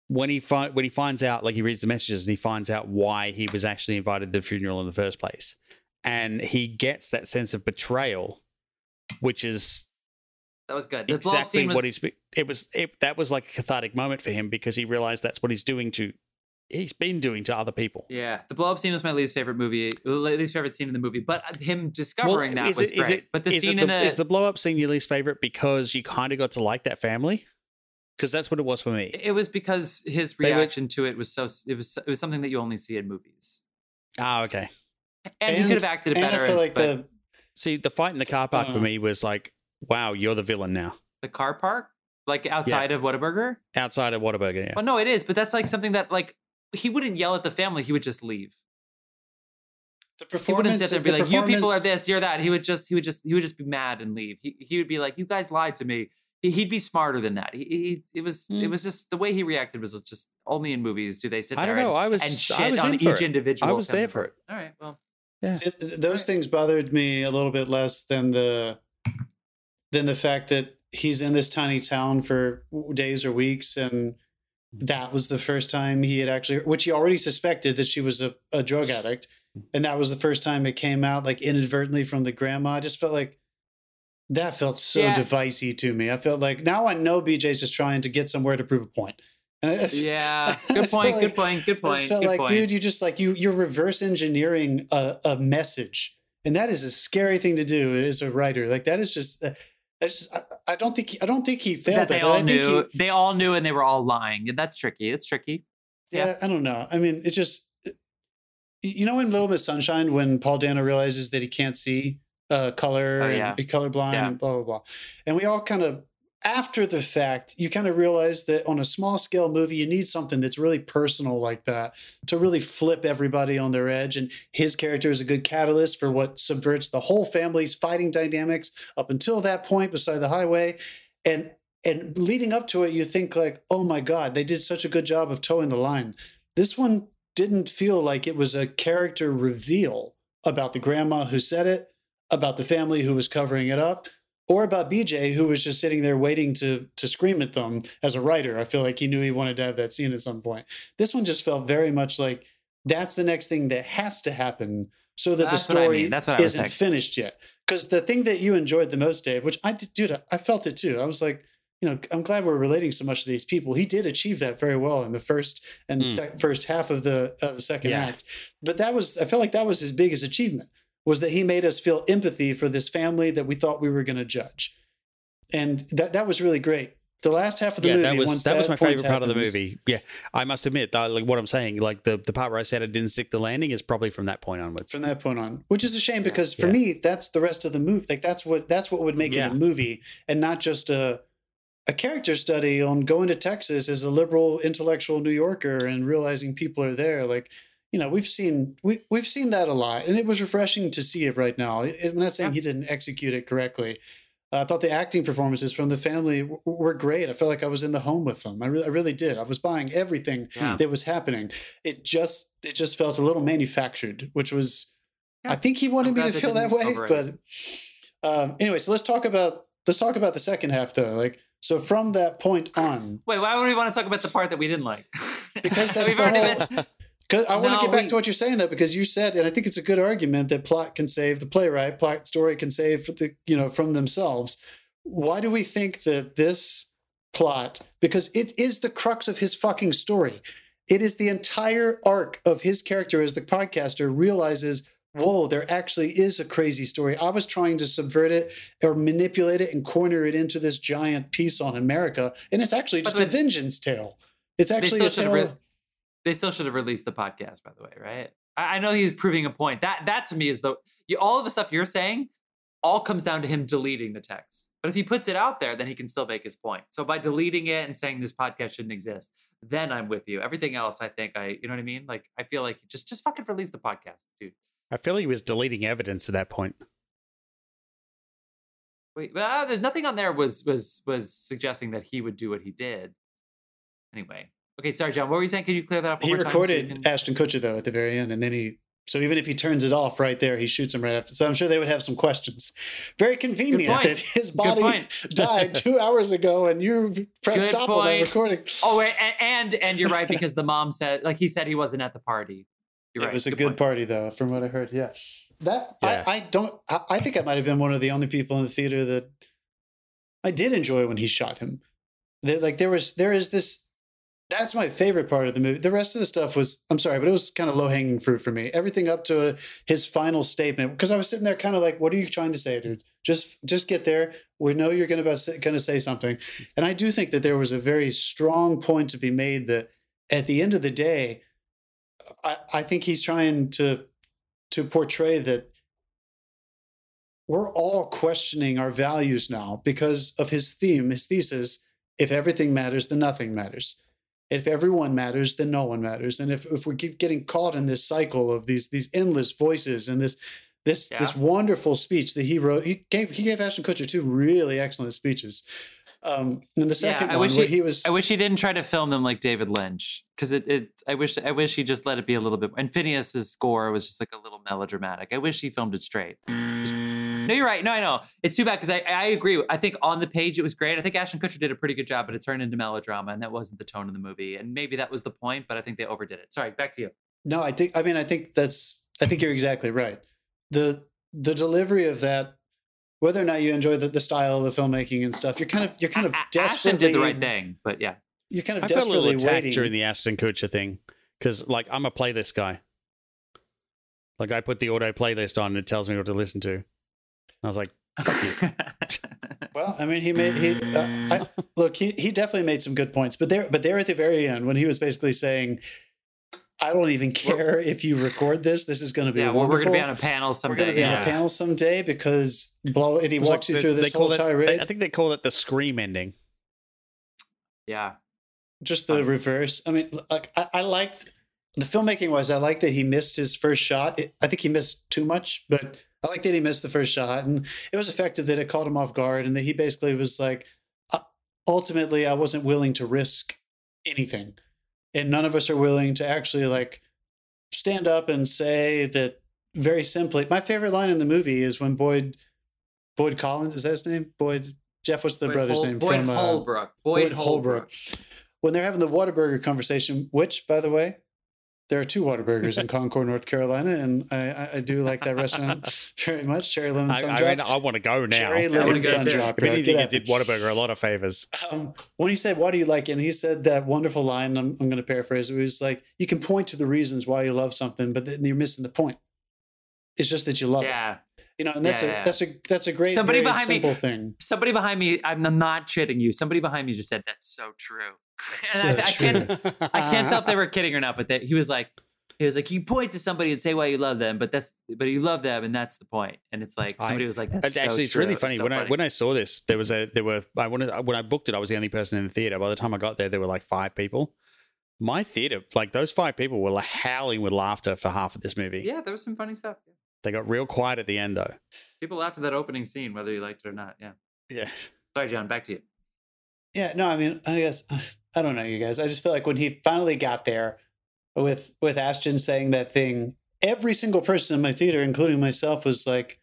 when he fi- when he finds out, like he reads the messages and he finds out why he was actually invited to the funeral in the first place, and he gets that sense of betrayal, which is that was good. The exactly scene was what he's. It was it, that was like a cathartic moment for him because he realized that's what he's doing to. He's been doing to other people. Yeah, the blow up scene was my least favorite movie, least favorite scene in the movie. But uh, him discovering that is was it- is great. it- but the is it scene in the, is the blow up scene your least favorite because you kind of got to like that family? Because that's what it was for me. it was because his They were- reaction to it was so it was it was something that you only see in movies. Ah, okay. And, he could have acted it and better. I feel like but the See, the fight in the car park for Uh. me was like, wow, you're the villain now. the car park, like outside of Whataburger. Outside of Whataburger, yeah. Well, no, it is, but that's like something that like he wouldn't yell at the family. He would just leave. the He wouldn't sit there and be the like, "You people are this, you're that." He would just, he would just, he would just be mad and leave. He, he would be like, "You guys lied to me." He, he'd be smarter than that. He, he it was, it Hmm. was just the way he reacted was just only in movies do they sit I there don't know. and, I was, and I shit was on each it. individual. I was there family for it. All right, well, See, th- those things bothered me a little bit less than the than the fact that he's in this tiny town for days or weeks and that was the first time he had actually which he already suspected that she was a, a drug addict and that was the first time it came out like inadvertently from the grandma i just felt like that felt so Yeah. divicey to me i felt like now i know bj's just trying to get somewhere to prove a point. I- yeah, good point, felt good like- point, good I point, just felt good like, point. dude, you just like you you're reverse engineering a, a message, and that is a scary thing to do as a writer. Like that is just, uh, that's just. I, I don't think he, I don't think he failed. that they it. I all think knew, he- they all knew, and they were all lying. That's tricky. It's tricky. yeah, I don't know. I mean, it just. You know, in Little Miss Sunshine, when Paul Dano realizes that he can't see uh, color Oh, and be colorblind Yeah. and blah blah blah, and we all kind of after the fact, you kind of realize that on a small scale movie, you need something that's really personal like that to really flip everybody on their edge. And his character is a good catalyst for what subverts the whole family's fighting dynamics up until that point beside the highway. And and leading up to it, you think like, oh my God, they did such a good job of towing the line. This one didn't feel like it was a character reveal about the grandma who said it, about the family who was covering it up, or about BJ who was just sitting there waiting to to scream at them as a writer. I feel like he knew he wanted to have that scene at some point. This one just felt very much like that's the next thing that has to happen so that That's the what I story mean. That's what isn't finished yet. Because the thing that you enjoyed the most, Dave, which I did, dude, I felt it too. I was like, you know, I'm glad we're relating so much to these people. He did achieve that very well in the first and Mm. sec- first half of the of the second Yeah. act. But that was, I felt like that was his biggest achievement was that he made us feel empathy for this family that we thought we were going to judge, and that that was really great. The last half of the yeah, movie, that was once that was my point favorite part of the movie. Yeah, I must admit that like what I'm saying, like the the part where I said it didn't stick the landing is probably from that point onwards. from that point on, which is a shame because for Yeah. me, that's the rest of the movie. Like that's what that's what would make Yeah. it a movie and not just a a character study on going to Texas as a liberal intellectual New Yorker and realizing people are there. Like you know, we've seen we we've seen that a lot, and it was refreshing to see it right now. I'm not saying Yeah. he didn't execute it correctly. Uh, I thought the acting performances from the family w- were great. I felt like I was in the home with them. I, re- I really did. I was buying everything Yeah. that was happening. It just it just felt a little manufactured, which was Yeah. I think he wanted I'm me to feel that way. But um, anyway, so let's talk about let's talk about the second half though. Like so from that point on, Wait, why would we want to talk about the part that we didn't like? Because that's We've the whole- been- I want No, to get back we- to what you're saying though, because you said, and I think it's a good argument that plot can save the playwright, plot story can save the you know from themselves. Why do we think that this plot? Because it is the crux of his fucking story. It is the entire arc of his character as the podcaster realizes, whoa, there actually is a crazy story. I was trying to subvert it or manipulate it and corner it into this giant piece on America, and it's actually just a vengeance tale. It's actually a tale. They still should have released the podcast, by the way, right? I, I know he's proving a point. That that to me is the you, all of the stuff you're saying all comes down to him deleting the text. But if he puts it out there, then he can still make his point. So by deleting it and saying this podcast shouldn't exist, then I'm with you. Everything else, I think I, you know what I mean? Like I feel like just just fucking release the podcast, dude. I feel like he was deleting evidence at that point. Wait, uh, there's nothing on there was was was suggesting that he would do what he did. Anyway, okay, sorry, John. What were you saying? Can you clear that up? One He more time so we recorded can- Ashton Kutcher though at the very end, and then he. So even if he turns it off right there, he shoots him right after. So I'm sure they would have some questions. Very convenient that his body died two hours ago, and you pressed Good stop on that recording. Oh, wait, and, and and you're right because the mom said like he said he wasn't at the party. You're it right. was a good, point. party though, from what I heard. Yeah, that Yeah. I, I don't. I, I think I might have been one of the only people in the theater that I did enjoy when he shot him. That like there was there is this. That's my favorite part of the movie. The rest of the stuff was I'm sorry, but it was kind of low hanging fruit for me. Everything up to his final statement because I was sitting there kind of like, what are you trying to say, dude? Just just get there. We know you're gonna gonna say something, and I do think that there was a very strong point to be made that at the end of the day, I, I think he's trying to to portray that we're all questioning our values now because of his theme, his thesis. If everything matters, then nothing matters. If everyone matters, then no one matters. And if, if we keep getting caught in this cycle of these these endless voices and this this this wonderful speech that he wrote, he gave he gave Ashton Kutcher two really excellent speeches. Um, and the second I one wish where he- he was I wish he didn't try to film them like David Lynch because it, it. I wish I wish he just let it be a little bit. And Finneas's score was just like a little melodramatic. I wish he filmed it straight. Mm-hmm. No, you're right. No, I know. It's too bad because I, I agree. I think on the page it was great. I think Ashton Kutcher did a pretty good job, but it turned into melodrama, and that wasn't the tone of the movie. And maybe that was the point, but I think they overdid it. Sorry, back to you. No, I think I mean I think that's I think you're exactly right. The the delivery of that, whether or not you enjoy the, the style of the filmmaking and stuff, you're kind of you're kind of A- desperately Ashton did the right thing, but yeah. You're kind of I felt a little desperately attacked waiting. during the Ashton Kutcher thing because, like, I'm a playlist guy. Like, I put the auto playlist on and it tells me what to listen to. I was like, well, I mean, he made he uh, I, look. He he definitely made some good points, but there but there at the very end when he was basically saying, "I don't even care if you record this. This is going to be yeah, well, we're going to be on a panel someday. We're someday. going to be on a panel someday because blow." And he it was walks like you the- through this whole it- tirade. they- I think they call it the scream ending. Yeah. just the reverse. I mean, like I, I liked the filmmaking wise. I like that he missed his first shot. It, I think he missed too much, but I like that he missed the first shot, and it was effective that it caught him off guard, and that he basically was like, uh, ultimately, I wasn't willing to risk anything, and none of us are willing to actually like stand up and say that very simply. My favorite line in the movie is when Boyd Boyd Collins is that his name? Boyd Jeff. What's the Boyd brother's Hol- name Boyd from uh, Holbrook. Boyd, Boyd Holbrook. Holbrook. when they're having the Whataburger conversation, which, by the way, there are two Whataburgers in Concord, North Carolina, and I, I, I do like that restaurant very much. Cherry lemon I, sun I drop. mean, I want to go now. Cherry wanna lemon go sun too. drop. If anything, Get it did Whataburger a lot of favors. Um, when he said, "Why do you like it?" and he said that wonderful line. I'm, I'm going to paraphrase. It he was like, "You can point to the reasons why you love something, but then you're missing the point. It's just that you love it." Yeah. You know, and that's Yeah, a yeah. that's a that's a great, Somebody very behind me- simple thing. Somebody behind me, I'm not shitting you. Somebody behind me just said, That's so true. So I, I can't. I can't tell if they were kidding or not, but they, he was like, he was like, you point to somebody and say why you love them, but that's but you love them and that's the point. And it's like I- somebody was like, that's Actually, so it's really true. funny. so when I when I saw this, there was a there were I wanted when I booked it, I was the only person in the theater. By the time I got there, there were like five people. My theater, like those five people, were howling with laughter for half of this movie. yeah, there was some funny stuff. They got real quiet at the end, though. People laughed at that opening scene, whether you liked it or not. Yeah. Yeah. Sorry, John. Back to you. Yeah, no, I mean, I guess I don't know, you guys. I just feel like when he finally got there with with Ashton saying that thing, every single person in my theater, including myself, was like,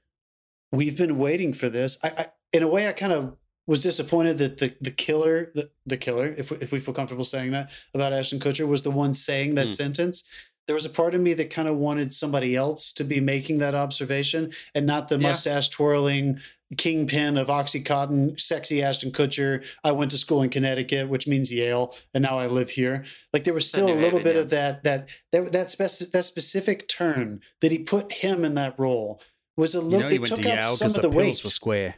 "We've been waiting for this." I, I in a way, I kind of was disappointed that the the killer, the, the killer, if we, if we feel comfortable saying that about Ashton Kutcher, was the one saying that Hmm. sentence. There was a part of me that kind of wanted somebody else to be making that observation and not the Yeah. mustache twirling kingpin of Oxycontin, sexy Ashton Kutcher. I went to school in Connecticut, which means Yale, and now I live here. Like there was still a little Haven, bit yeah. of that that that that, speci- that specific turn that he put him in that role was a You little. know, he it went took to out Yale some because of the the pills weight. were square.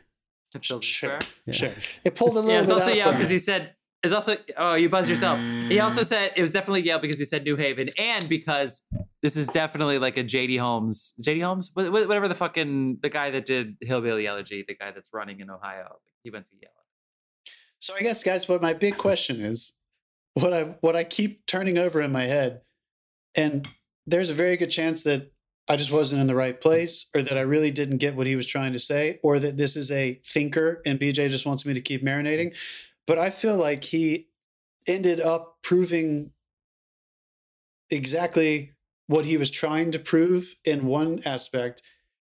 It feels Sure. fair. Yeah. Sure, it pulled a little Yeah, it's bit also out yeah because he said Is also oh you buzzed yourself. He also mm. said it was definitely Yale because he said New Haven and because this is definitely like a JD Holmes. JD Holmes, Wh- wh- whatever the fucking the guy that did Hillbilly Elegy, the guy that's running in Ohio. He went to Yale. So I guess, guys, what my big question is, what I what I keep turning over in my head, and there's a very good chance that I just wasn't in the right place, or that I really didn't get what he was trying to say, or that this is a thinker and BJ just wants me to keep marinating. But I feel like he ended up proving exactly what he was trying to prove in one aspect,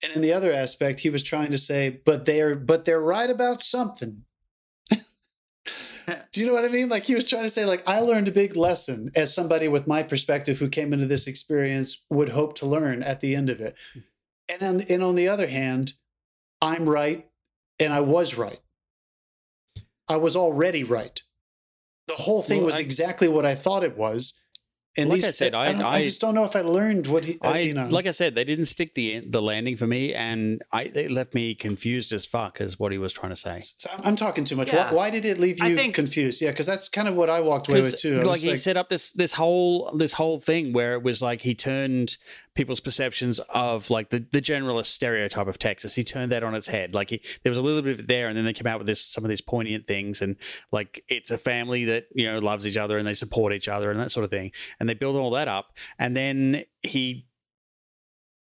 and in the other aspect, he was trying to say, but they're but they're right about something. Do you know what I mean? Like he was trying to say, like, I learned a big lesson as somebody with my perspective who came into this experience would hope to learn at the end of it. Hmm. And on, and on the other hand, I'm right and I was right. I was already right. The whole thing Well, was I- exactly what I thought it was. And Like these, I said, I- don't- I, I- just don't know if I learned what he, uh, I you know. like I said, they didn't stick the the landing for me, and I it left me confused as fuck as what he was trying to say. So I'm- I'm talking too much. Yeah. Why, why did it leave you think- confused? Yeah, because that's kind of what I walked away with 'Cause, too. Like he like, set up this this whole this whole thing where it was like he turned people's perceptions of like the, the generalist stereotype of Texas. He turned that on its head. Like he, there was a little bit of it there, and then they came out with this some of these poignant things, and like it's a family that you know loves each other and they support each other and that sort of thing. And they build all that up, and then he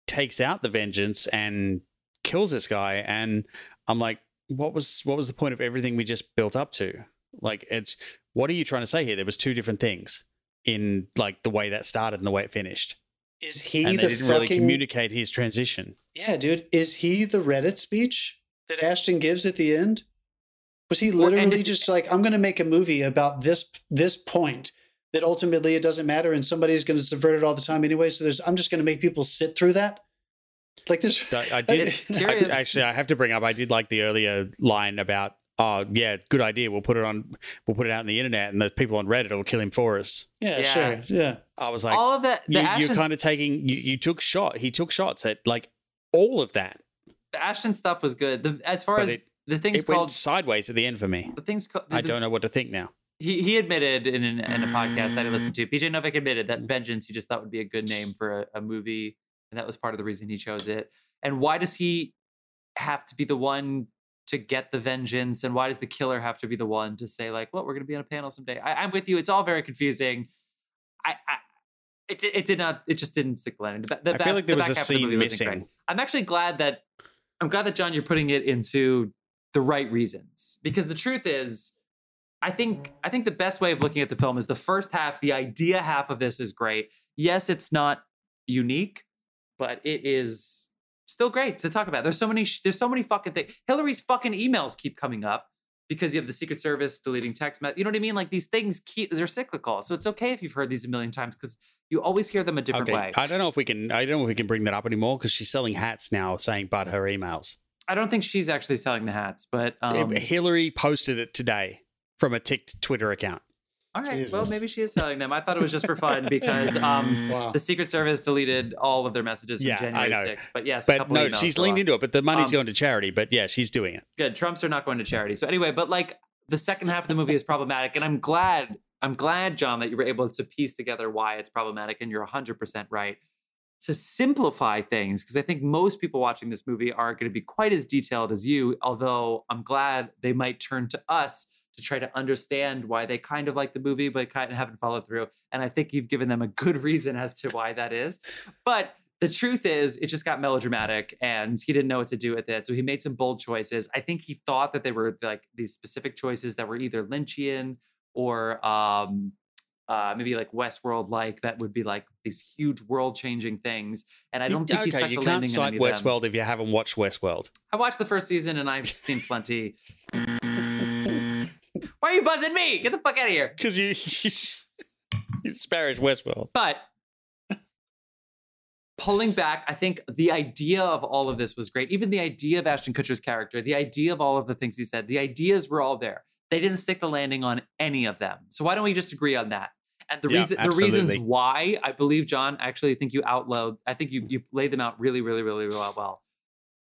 takes out the vengeance and kills this guy, and I'm like, what was what was the point of everything we just built up to? Like it's what are you trying to say here? There was two different things in like the way that started and the way it finished. Is he and the they didn't really communicate his transition. Yeah, dude. Is he the Reddit speech that Ashton gives at the end? Was he literally this- just like, I'm going to make a movie about this this point that ultimately it doesn't matter and somebody's going to subvert it all the time anyway. So there's, I'm just going to make people sit through that. Like there's, I, I did I- actually I have to bring up I did like the earlier line about oh yeah, good idea. We'll put it on we'll put it out in the internet and the people on Reddit will kill him for us. yeah, Yeah. sure, yeah. I was like All of that, the you, Ashton, you're kind of taking you, you took shot he took shots at like all of that. the Ashton stuff was good. The, as far But as it- the things It went called, sideways at the end for me. the things called, I the- don't know what to think now. he he admitted in, an, in a podcast that I listened to, BJ Novak admitted that Vengeance he just thought would be a good name for a, a movie, and that was part of the reason he chose it. And why does he have to be the one to get the vengeance? And why does the killer have to be the one to say like, "Well, we're going to be on a panel someday"? I, I'm with you. It's all very confusing. I. I it, did- it did not. It just didn't stick landing. The, the I best, feel like there the was back a half of the scene movie wasn't great. missing. I'm actually glad that I'm glad that John, you're putting it into the right reasons because the truth is, I think I think the best way of looking at the film is the first half. The idea half of this is great. Yes, it's not unique, but it is still great to talk about. There's so many. sh- There's so many fucking things. Hillary's fucking emails keep coming up because you have the Secret Service deleting text. Me- you know what I mean? Like these things keep. They're cyclical, so it's okay if you've heard these a million times because you always hear them a different okay, way. I don't know if we can I don't know if we can bring that up anymore because she's selling hats now saying but her emails. I don't think she's actually selling the hats, but um, Hillary posted it today from a ticked Twitter account. All right. Well, maybe she is selling them. I thought it was just for fun because um, Wow. the Secret Service deleted all of their messages from Yeah, January know. 6th. But yes, a But couple no, she's leaned into it. But the money's Um, going to charity. But yeah, she's doing it. Good. Trumps are not going to charity. So anyway, but like the second half of the movie is problematic, and I'm glad. I'm glad, John, that you were able to piece together why it's problematic, and you're 100% right. To simplify things, because I think most people watching this movie aren't going to be quite as detailed as you, although I'm glad they might turn to us to try to understand why they kind of like the movie, but kind of haven't followed through. And I think you've given them a good reason as to why that is. But the truth is, it just got melodramatic and he didn't know what to do with it. So he made some bold choices. I think he thought that they were like these specific choices that were either Lynchian or um, uh, maybe like Westworld like, that would be like these huge world changing things. And I don't think he okay, stuck you can't cite any of them. Westworld if you haven't watched Westworld. I watched the first season and I've seen plenty. Why are you buzzing me? Get the fuck out of here. Because you, you disparage Westworld. But pulling back, I think the idea of all of this was great. Even the idea of Ashton Kutcher's character, the idea of all of the things he said, the ideas were all there. They didn't stick the landing on any of them. So why don't we just agree on that? And the Yeah, reason, the reasons why, I believe, John, actually, I think you outload. I think you you laid them out really, really, really, really well.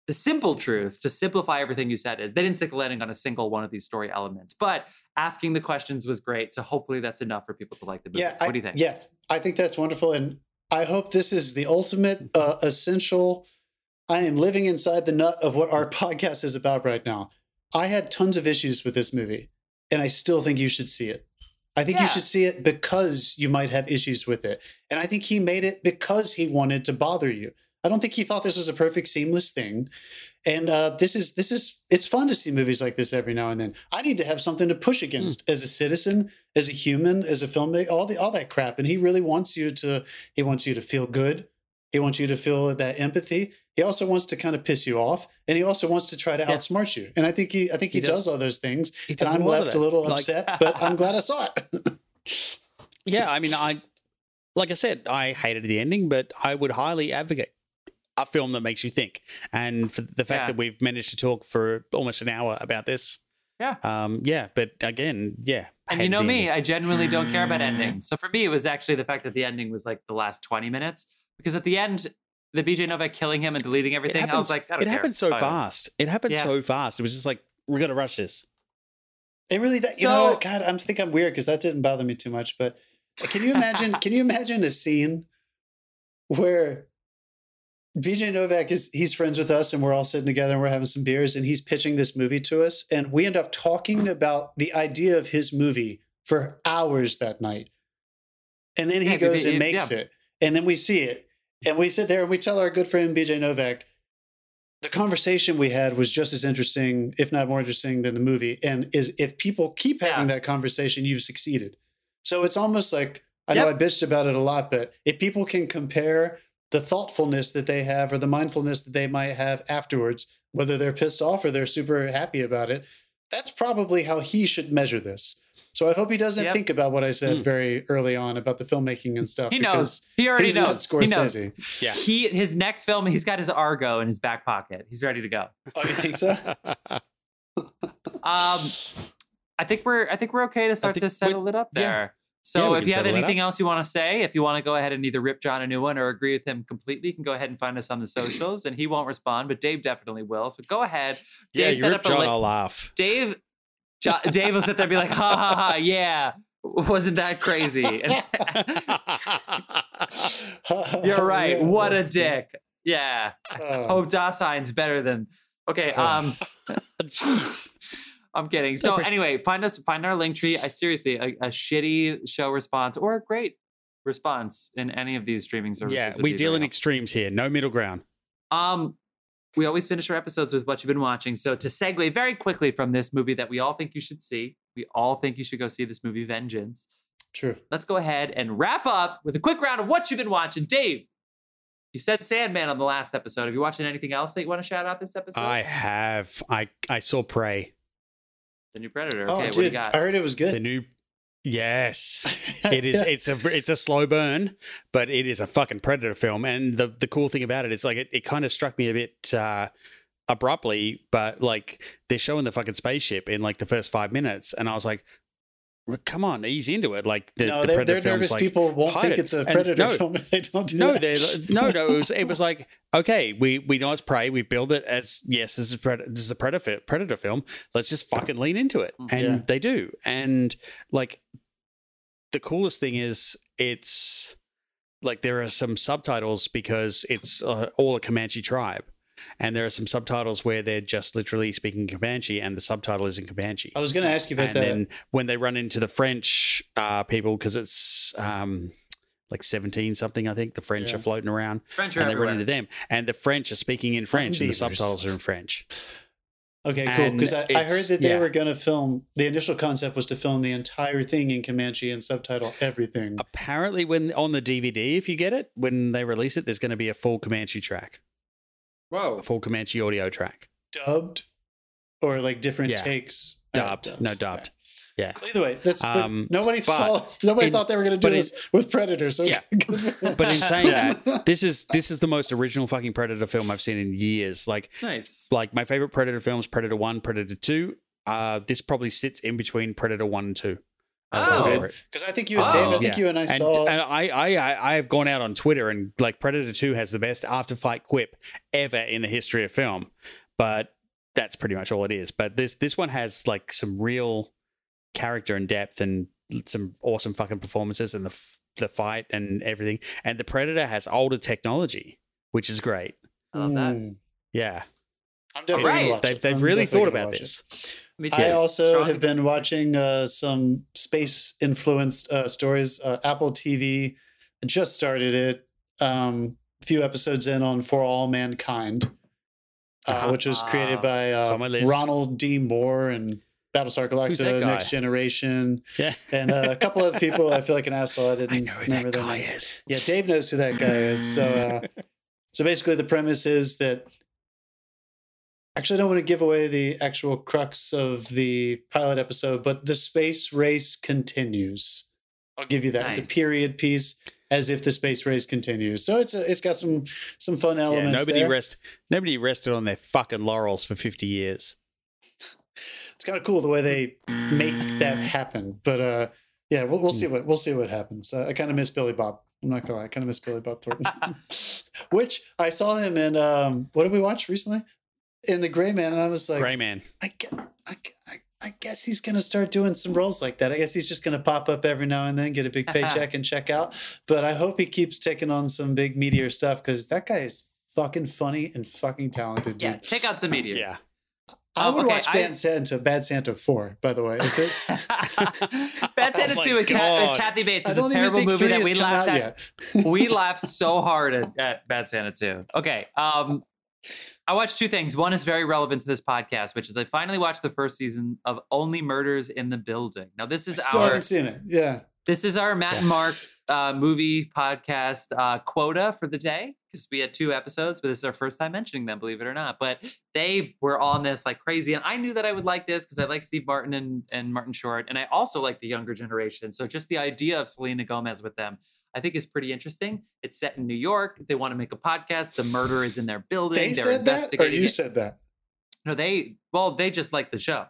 The simple truth to simplify everything you said is they didn't stick a landing on a single one of these story elements, but asking the questions was great. So hopefully that's enough for people to like the movie. Yeah, what I, do you think? Yes, I think that's wonderful, and I hope this is the ultimate uh, essential. I am living inside the nut of what our podcast is about right now. I had tons of issues with this movie, and I still think you should see it. I think you should see it because you might have issues with it, and I think he made it because he wanted to bother you. I don't think he thought this was a perfect seamless thing, and uh, this is this is it's fun to see movies like this every now and then. I need to have something to push against as a citizen, as a human, as a filmmaker, all the all that crap. And he really wants you to he wants you to feel good. He wants you to feel that empathy. He also wants to kind of piss you off, and he also wants to try to Yeah. outsmart you. And I think he I think he, He does. does. all those things. He And I'm a lot of left a little Like- upset, but I'm glad I saw it. Yeah, I mean, I like I said, I hated the ending, but I would highly advocate a film that makes you think. And for the fact Yeah. that we've managed to talk for almost an hour about this, Yeah. um, yeah. But again, yeah, And you know me, ending. I genuinely don't care about endings. So for me, it was actually the fact that the ending was like the last 20 minutes. Because at the end, the BJ Novak killing him and deleting It everything, I was happens- like, I don't it care. happened so Fine. fast. It happened Yeah. so fast. It was just like we're gonna rush this. It really, that, you So- know, what? God, I'm think I'm weird because that didn't bother me too much. But can you imagine? can you imagine a scene where BJ Novak is he's friends with us and we're all sitting together and we're having some beers and he's pitching this movie to us and we end up talking about the idea of his movie for hours that night, and then he Yeah, goes be- and makes yeah. it, and then we see it, and we sit there and we tell our good friend BJ Novak the conversation we had was just as interesting, if not more interesting, than the movie. And is if people keep having Yeah. that conversation, you've succeeded. So it's almost like I know I bitched about it a lot, but if people can compare the thoughtfulness that they have or the mindfulness that they might have afterwards, whether they're pissed off or they're super happy about it, that's probably how he should measure this. So I hope he doesn't Yep. think about what I said Hmm. very early on about the filmmaking and stuff. He knows. He already he's not knows. He knows. Yeah. He his next film, he's got his Argo in his back pocket. He's ready to go. Oh, you think so? Um, I think we're I think we're okay to start think to we- settle it up yeah. there. So Yeah, if you have anything else you want to say, if you want to go ahead and either rip John a new one or agree with him completely, you can go ahead and find us on the socials. And he won't respond, but Dave definitely will. So go ahead. yeah, Dave you set up a John, li- I'll laugh. Dave. Jo- Dave will sit there and be like, ha ha ha, yeah, wasn't that crazy? You're right. Yeah, what a dick. Yeah. Oh. Hope Daseins better than. Okay. Um. I'm kidding. So anyway, find us, find our link tree. I seriously, a, a shitty show response or a great response in any of these streaming services. yeah, we deal in helpful. extremes here. No middle ground. Um, we always finish our episodes with what you've been watching. So to segue very quickly from this movie that we all think you should see, we all think you should go see this movie, Vengeance. True. Let's go ahead and wrap up with a quick round of what you've been watching. Dave, you said Sandman on the last episode. Have you watching anything else that you want to shout out this episode? I have. I I saw Prey. The new Predator. Oh, Okay, what do you dude, got? I heard it was good. The new. Yes, it is. It's a it's a slow burn, but it is a fucking Predator film. And the the cool thing about it's like it, it kind of struck me a bit uh, abruptly, but like they're showing the fucking spaceship in like the first five minutes, and I was like, "Well, "Come on, ease into it." Like the, no, the they're, they're nervous like, people won't think it. it's a predator no, film if they don't do no, they no, no. It was, it was like okay, we we know it's prey. We build it as yes, this is pred- this is a predator predator film. Let's just fucking lean into it, and Yeah. they do. And like the coolest thing is it's like there are some subtitles because it's uh, all a Comanche tribe. And there are some subtitles where they're just literally speaking Comanche, and the subtitle is in Comanche I was going to ask you about and that. And then when they run into the French uh, people, because it's um, like 17 something, I think the French Yeah. are floating around French are and they run into them. And the French are speaking in French and the subtitles are in French. Okay, cool. Because I, I heard that they yeah. were going to film. The initial concept was to film the entire thing in Comanche and subtitle everything. Apparently, when on the DVD, if you get it, when they release it, there's going to be a full Comanche track, Whoa. a full Comanche audio track. dubbed, or like different Yeah. takes. Dubbed. Uh, No, dubbed. Yeah. Okay. Either way, that's Um, nobody but saw. Nobody in- thought they were going to do but in- this with Predator. So Yeah. good for them. But in saying that, this is this is the most original fucking Predator film I've seen in years. Like Nice. like my favorite Predator films, Predator One, Predator Two. Uh, this probably sits in between Predator One and Two. As Oh. Because I think you and Oh. Dave, I think Yeah. you and I And, saw. and I, I, I, I have gone out on Twitter and like Predator Two has the best after fight quip ever in the history of film, but that's pretty much all it is. But this this one has like some real character and depth and some awesome fucking performances and the the fight and everything. And the Predator has older technology, which is great. I love that. Mm. Yeah, I'm definitely Right. they've they've I'm really thought about watch this. Me I also Strong- have been watching uh, some space influenced uh, stories. Uh, Apple TV just started it. Um, a few episodes in on For All Mankind, uh, Uh-huh. which was created Ah. by uh, on my list. Ronald D. Moore and Battlestar Who's that Galactica. Next Generation, Yeah, and uh, a couple of people. I feel like an asshole. I didn't I know who remember that their guy name. is. Yeah, Dave knows who that guy is. So, uh, so basically, the premise is that. Actually, I don't want to give away the actual crux of the pilot episode, but the space race continues. I'll give you that. It's a period piece, as if the space race continues. So it's a, it's got some some fun Yeah, elements. nobody there. rest nobody rested on their fucking laurels for fifty years. it's kind of cool the way they make that happen. But uh, yeah, we'll, we'll see what we'll see what happens. Uh, I kind of miss Billy Bob. I'm not gonna lie, I kind of miss Billy Bob Thornton. Which I saw him in. Um, what did we watch recently? In the Gray Man, and I was like, Gray man. I, gue- I, I, I guess he's gonna start doing some roles like that. I guess he's just gonna pop up every now and then, get a big paycheck, and check out. But I hope he keeps taking on some big meteor stuff because that guy is fucking funny and fucking talented. Dude. yeah, take out some meteors. Yeah. I Um, would okay, watch I- Bad Santa, Bad Santa Four, by the way. It, Bad Santa Oh 2 with, Ca- with Kathy Bates is a terrible movie that we laughed at. we laughed so hard at, at Bad Santa 2. Okay. Um, I watched two things. One is very relevant to this podcast, which is I finally watched the first season of Only Murders in the Building. Now, this I is still our haven't seen it. Yeah. this is our Matt and Mark uh, movie podcast uh, quota for the day because we had two episodes, but this is our first time mentioning them, believe it or not. But they were on this like crazy, and I knew that I would like this because I like Steve Martin and, and Martin Short, and I also like the younger generation. So just the idea of Selena Gomez with them. I think is pretty interesting. It's set in New York. They want to make a podcast. The murder is in their building. They They're said that, or you it. said that? No, they well, they just like the show.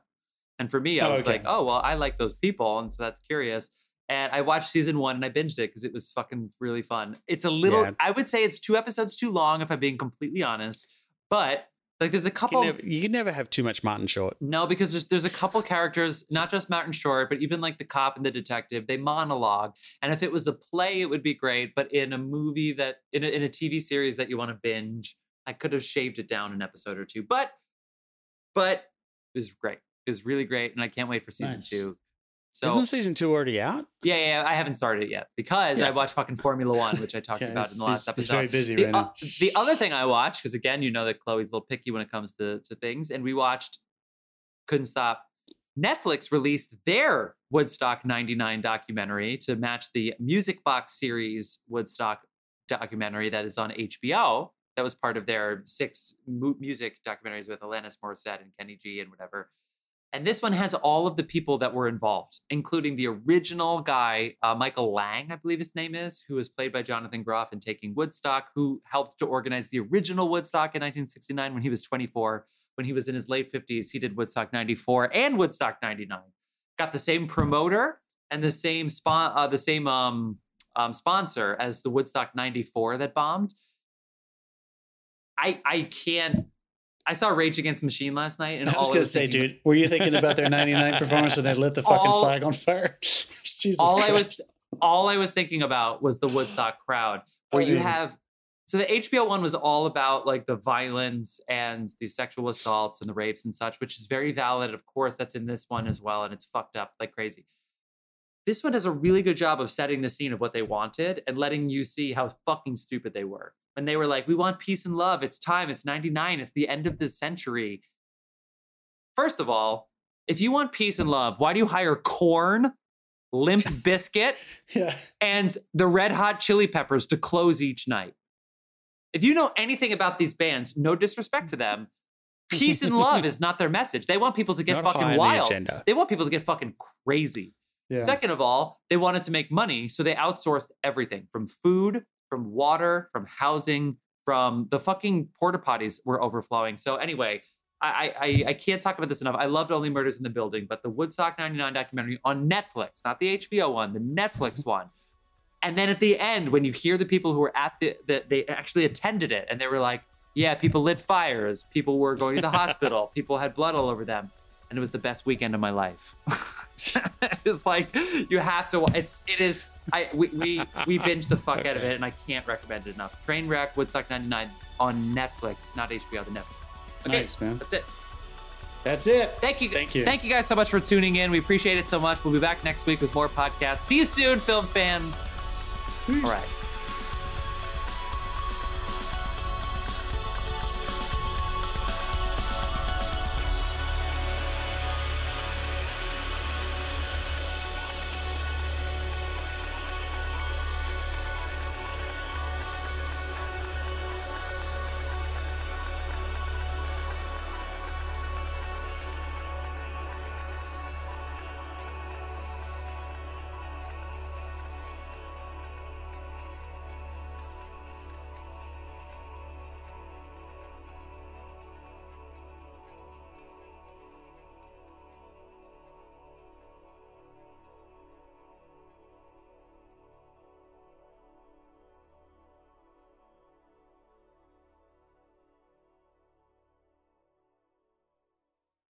And for me, I Oh, was okay. like, oh well, I like those people, and so that's curious. And I watched season one and I binged it because it was fucking really fun. It's a little, Yeah. I would say it's two episodes too long if I'm being completely honest. But like, there's a You couple. can, never, you can never have too much Martin Short. No, because there's there's a couple characters, not just Martin Short, but even like the cop and the detective, they monologue. And if it was a play, it would be great. But in a movie that in a, in a TV series that you want to binge, I could have shaved it down an episode or two. But but it was great. It was really great, and I can't wait for season Nice. two. So Isn't season two already out? yeah, yeah, I haven't started it yet because I Yeah. watched fucking Formula One, which I talked Yeah, about in the last he's- he's episode. very busy the, right now. the other thing I watched, because again, you know that Chloe's a little picky when it comes to, to things, and we watched Couldn't Stop. Netflix released their Woodstock 99 documentary to match the Music Box series Woodstock documentary that is on HBO. That was part of their six mu- music documentaries with Alanis Morissette and Kenny G and whatever. And this one has all of the people that were involved, including the original guy, uh, Michael Lang, I believe his name is, who was played by Jonathan Groff in Taking Woodstock, who helped to organize the original Woodstock in 1969 when he was 24. When he was in his late 50s, he did Woodstock 94 and Woodstock 99. Got the same promoter and the same spon- uh, the same um, um, sponsor as the Woodstock 94 that bombed. I I can't. I saw Rage Against Machine last night, and I was all gonna was say, dude, were you thinking about their '99 performance when they lit the fucking All- flag on fire? Jesus all Christ. I was all I was thinking about was the Woodstock crowd, where you have so the HBO one was all about like the violence and the sexual assaults and the rapes and such, which is very valid. Of course, that's in this one as well, and it's fucked up like crazy. This one does a really good job of setting the scene of what they wanted and letting you see how fucking stupid they were. When they were like, "We want peace and love. It's time. It's '99. It's the end of this century." First of all, if you want peace and love, why do you hire Korn, Limp Bizkit, Yeah. and the Red Hot Chili Peppers to close each night? If you know anything about these bands, no disrespect to them, peace and love is not their message. They want people to get Not fucking wild. agenda. They want people to get fucking crazy. Yeah. Second of all, they wanted to make money, so they outsourced everything from food, from water, from housing, from the fucking porta potties were overflowing. So anyway, I, I I can't talk about this enough. I loved Only Murders in the Building, but the Woodstock 99 documentary on Netflix, not the HBO one, the Netflix mm-hmm. one. And then at the end, when you hear the people who were at the, the they actually attended it and they were like, yeah, people lit fires, people were going to the hospital, people had blood all over them. And it was the best weekend of my life. it's like you have to it's it is I we we, we binge the fuck out of it and I can't recommend it enough. Trainwreck, Woodstock 99 on Netflix, not HBO, the Netflix. Okay, Nice, man. That's it. That's it. Thank you. Thank you. Thank you guys so much for tuning in. We appreciate it so much. We'll be back next week with more podcasts. See you soon, film fans. All right.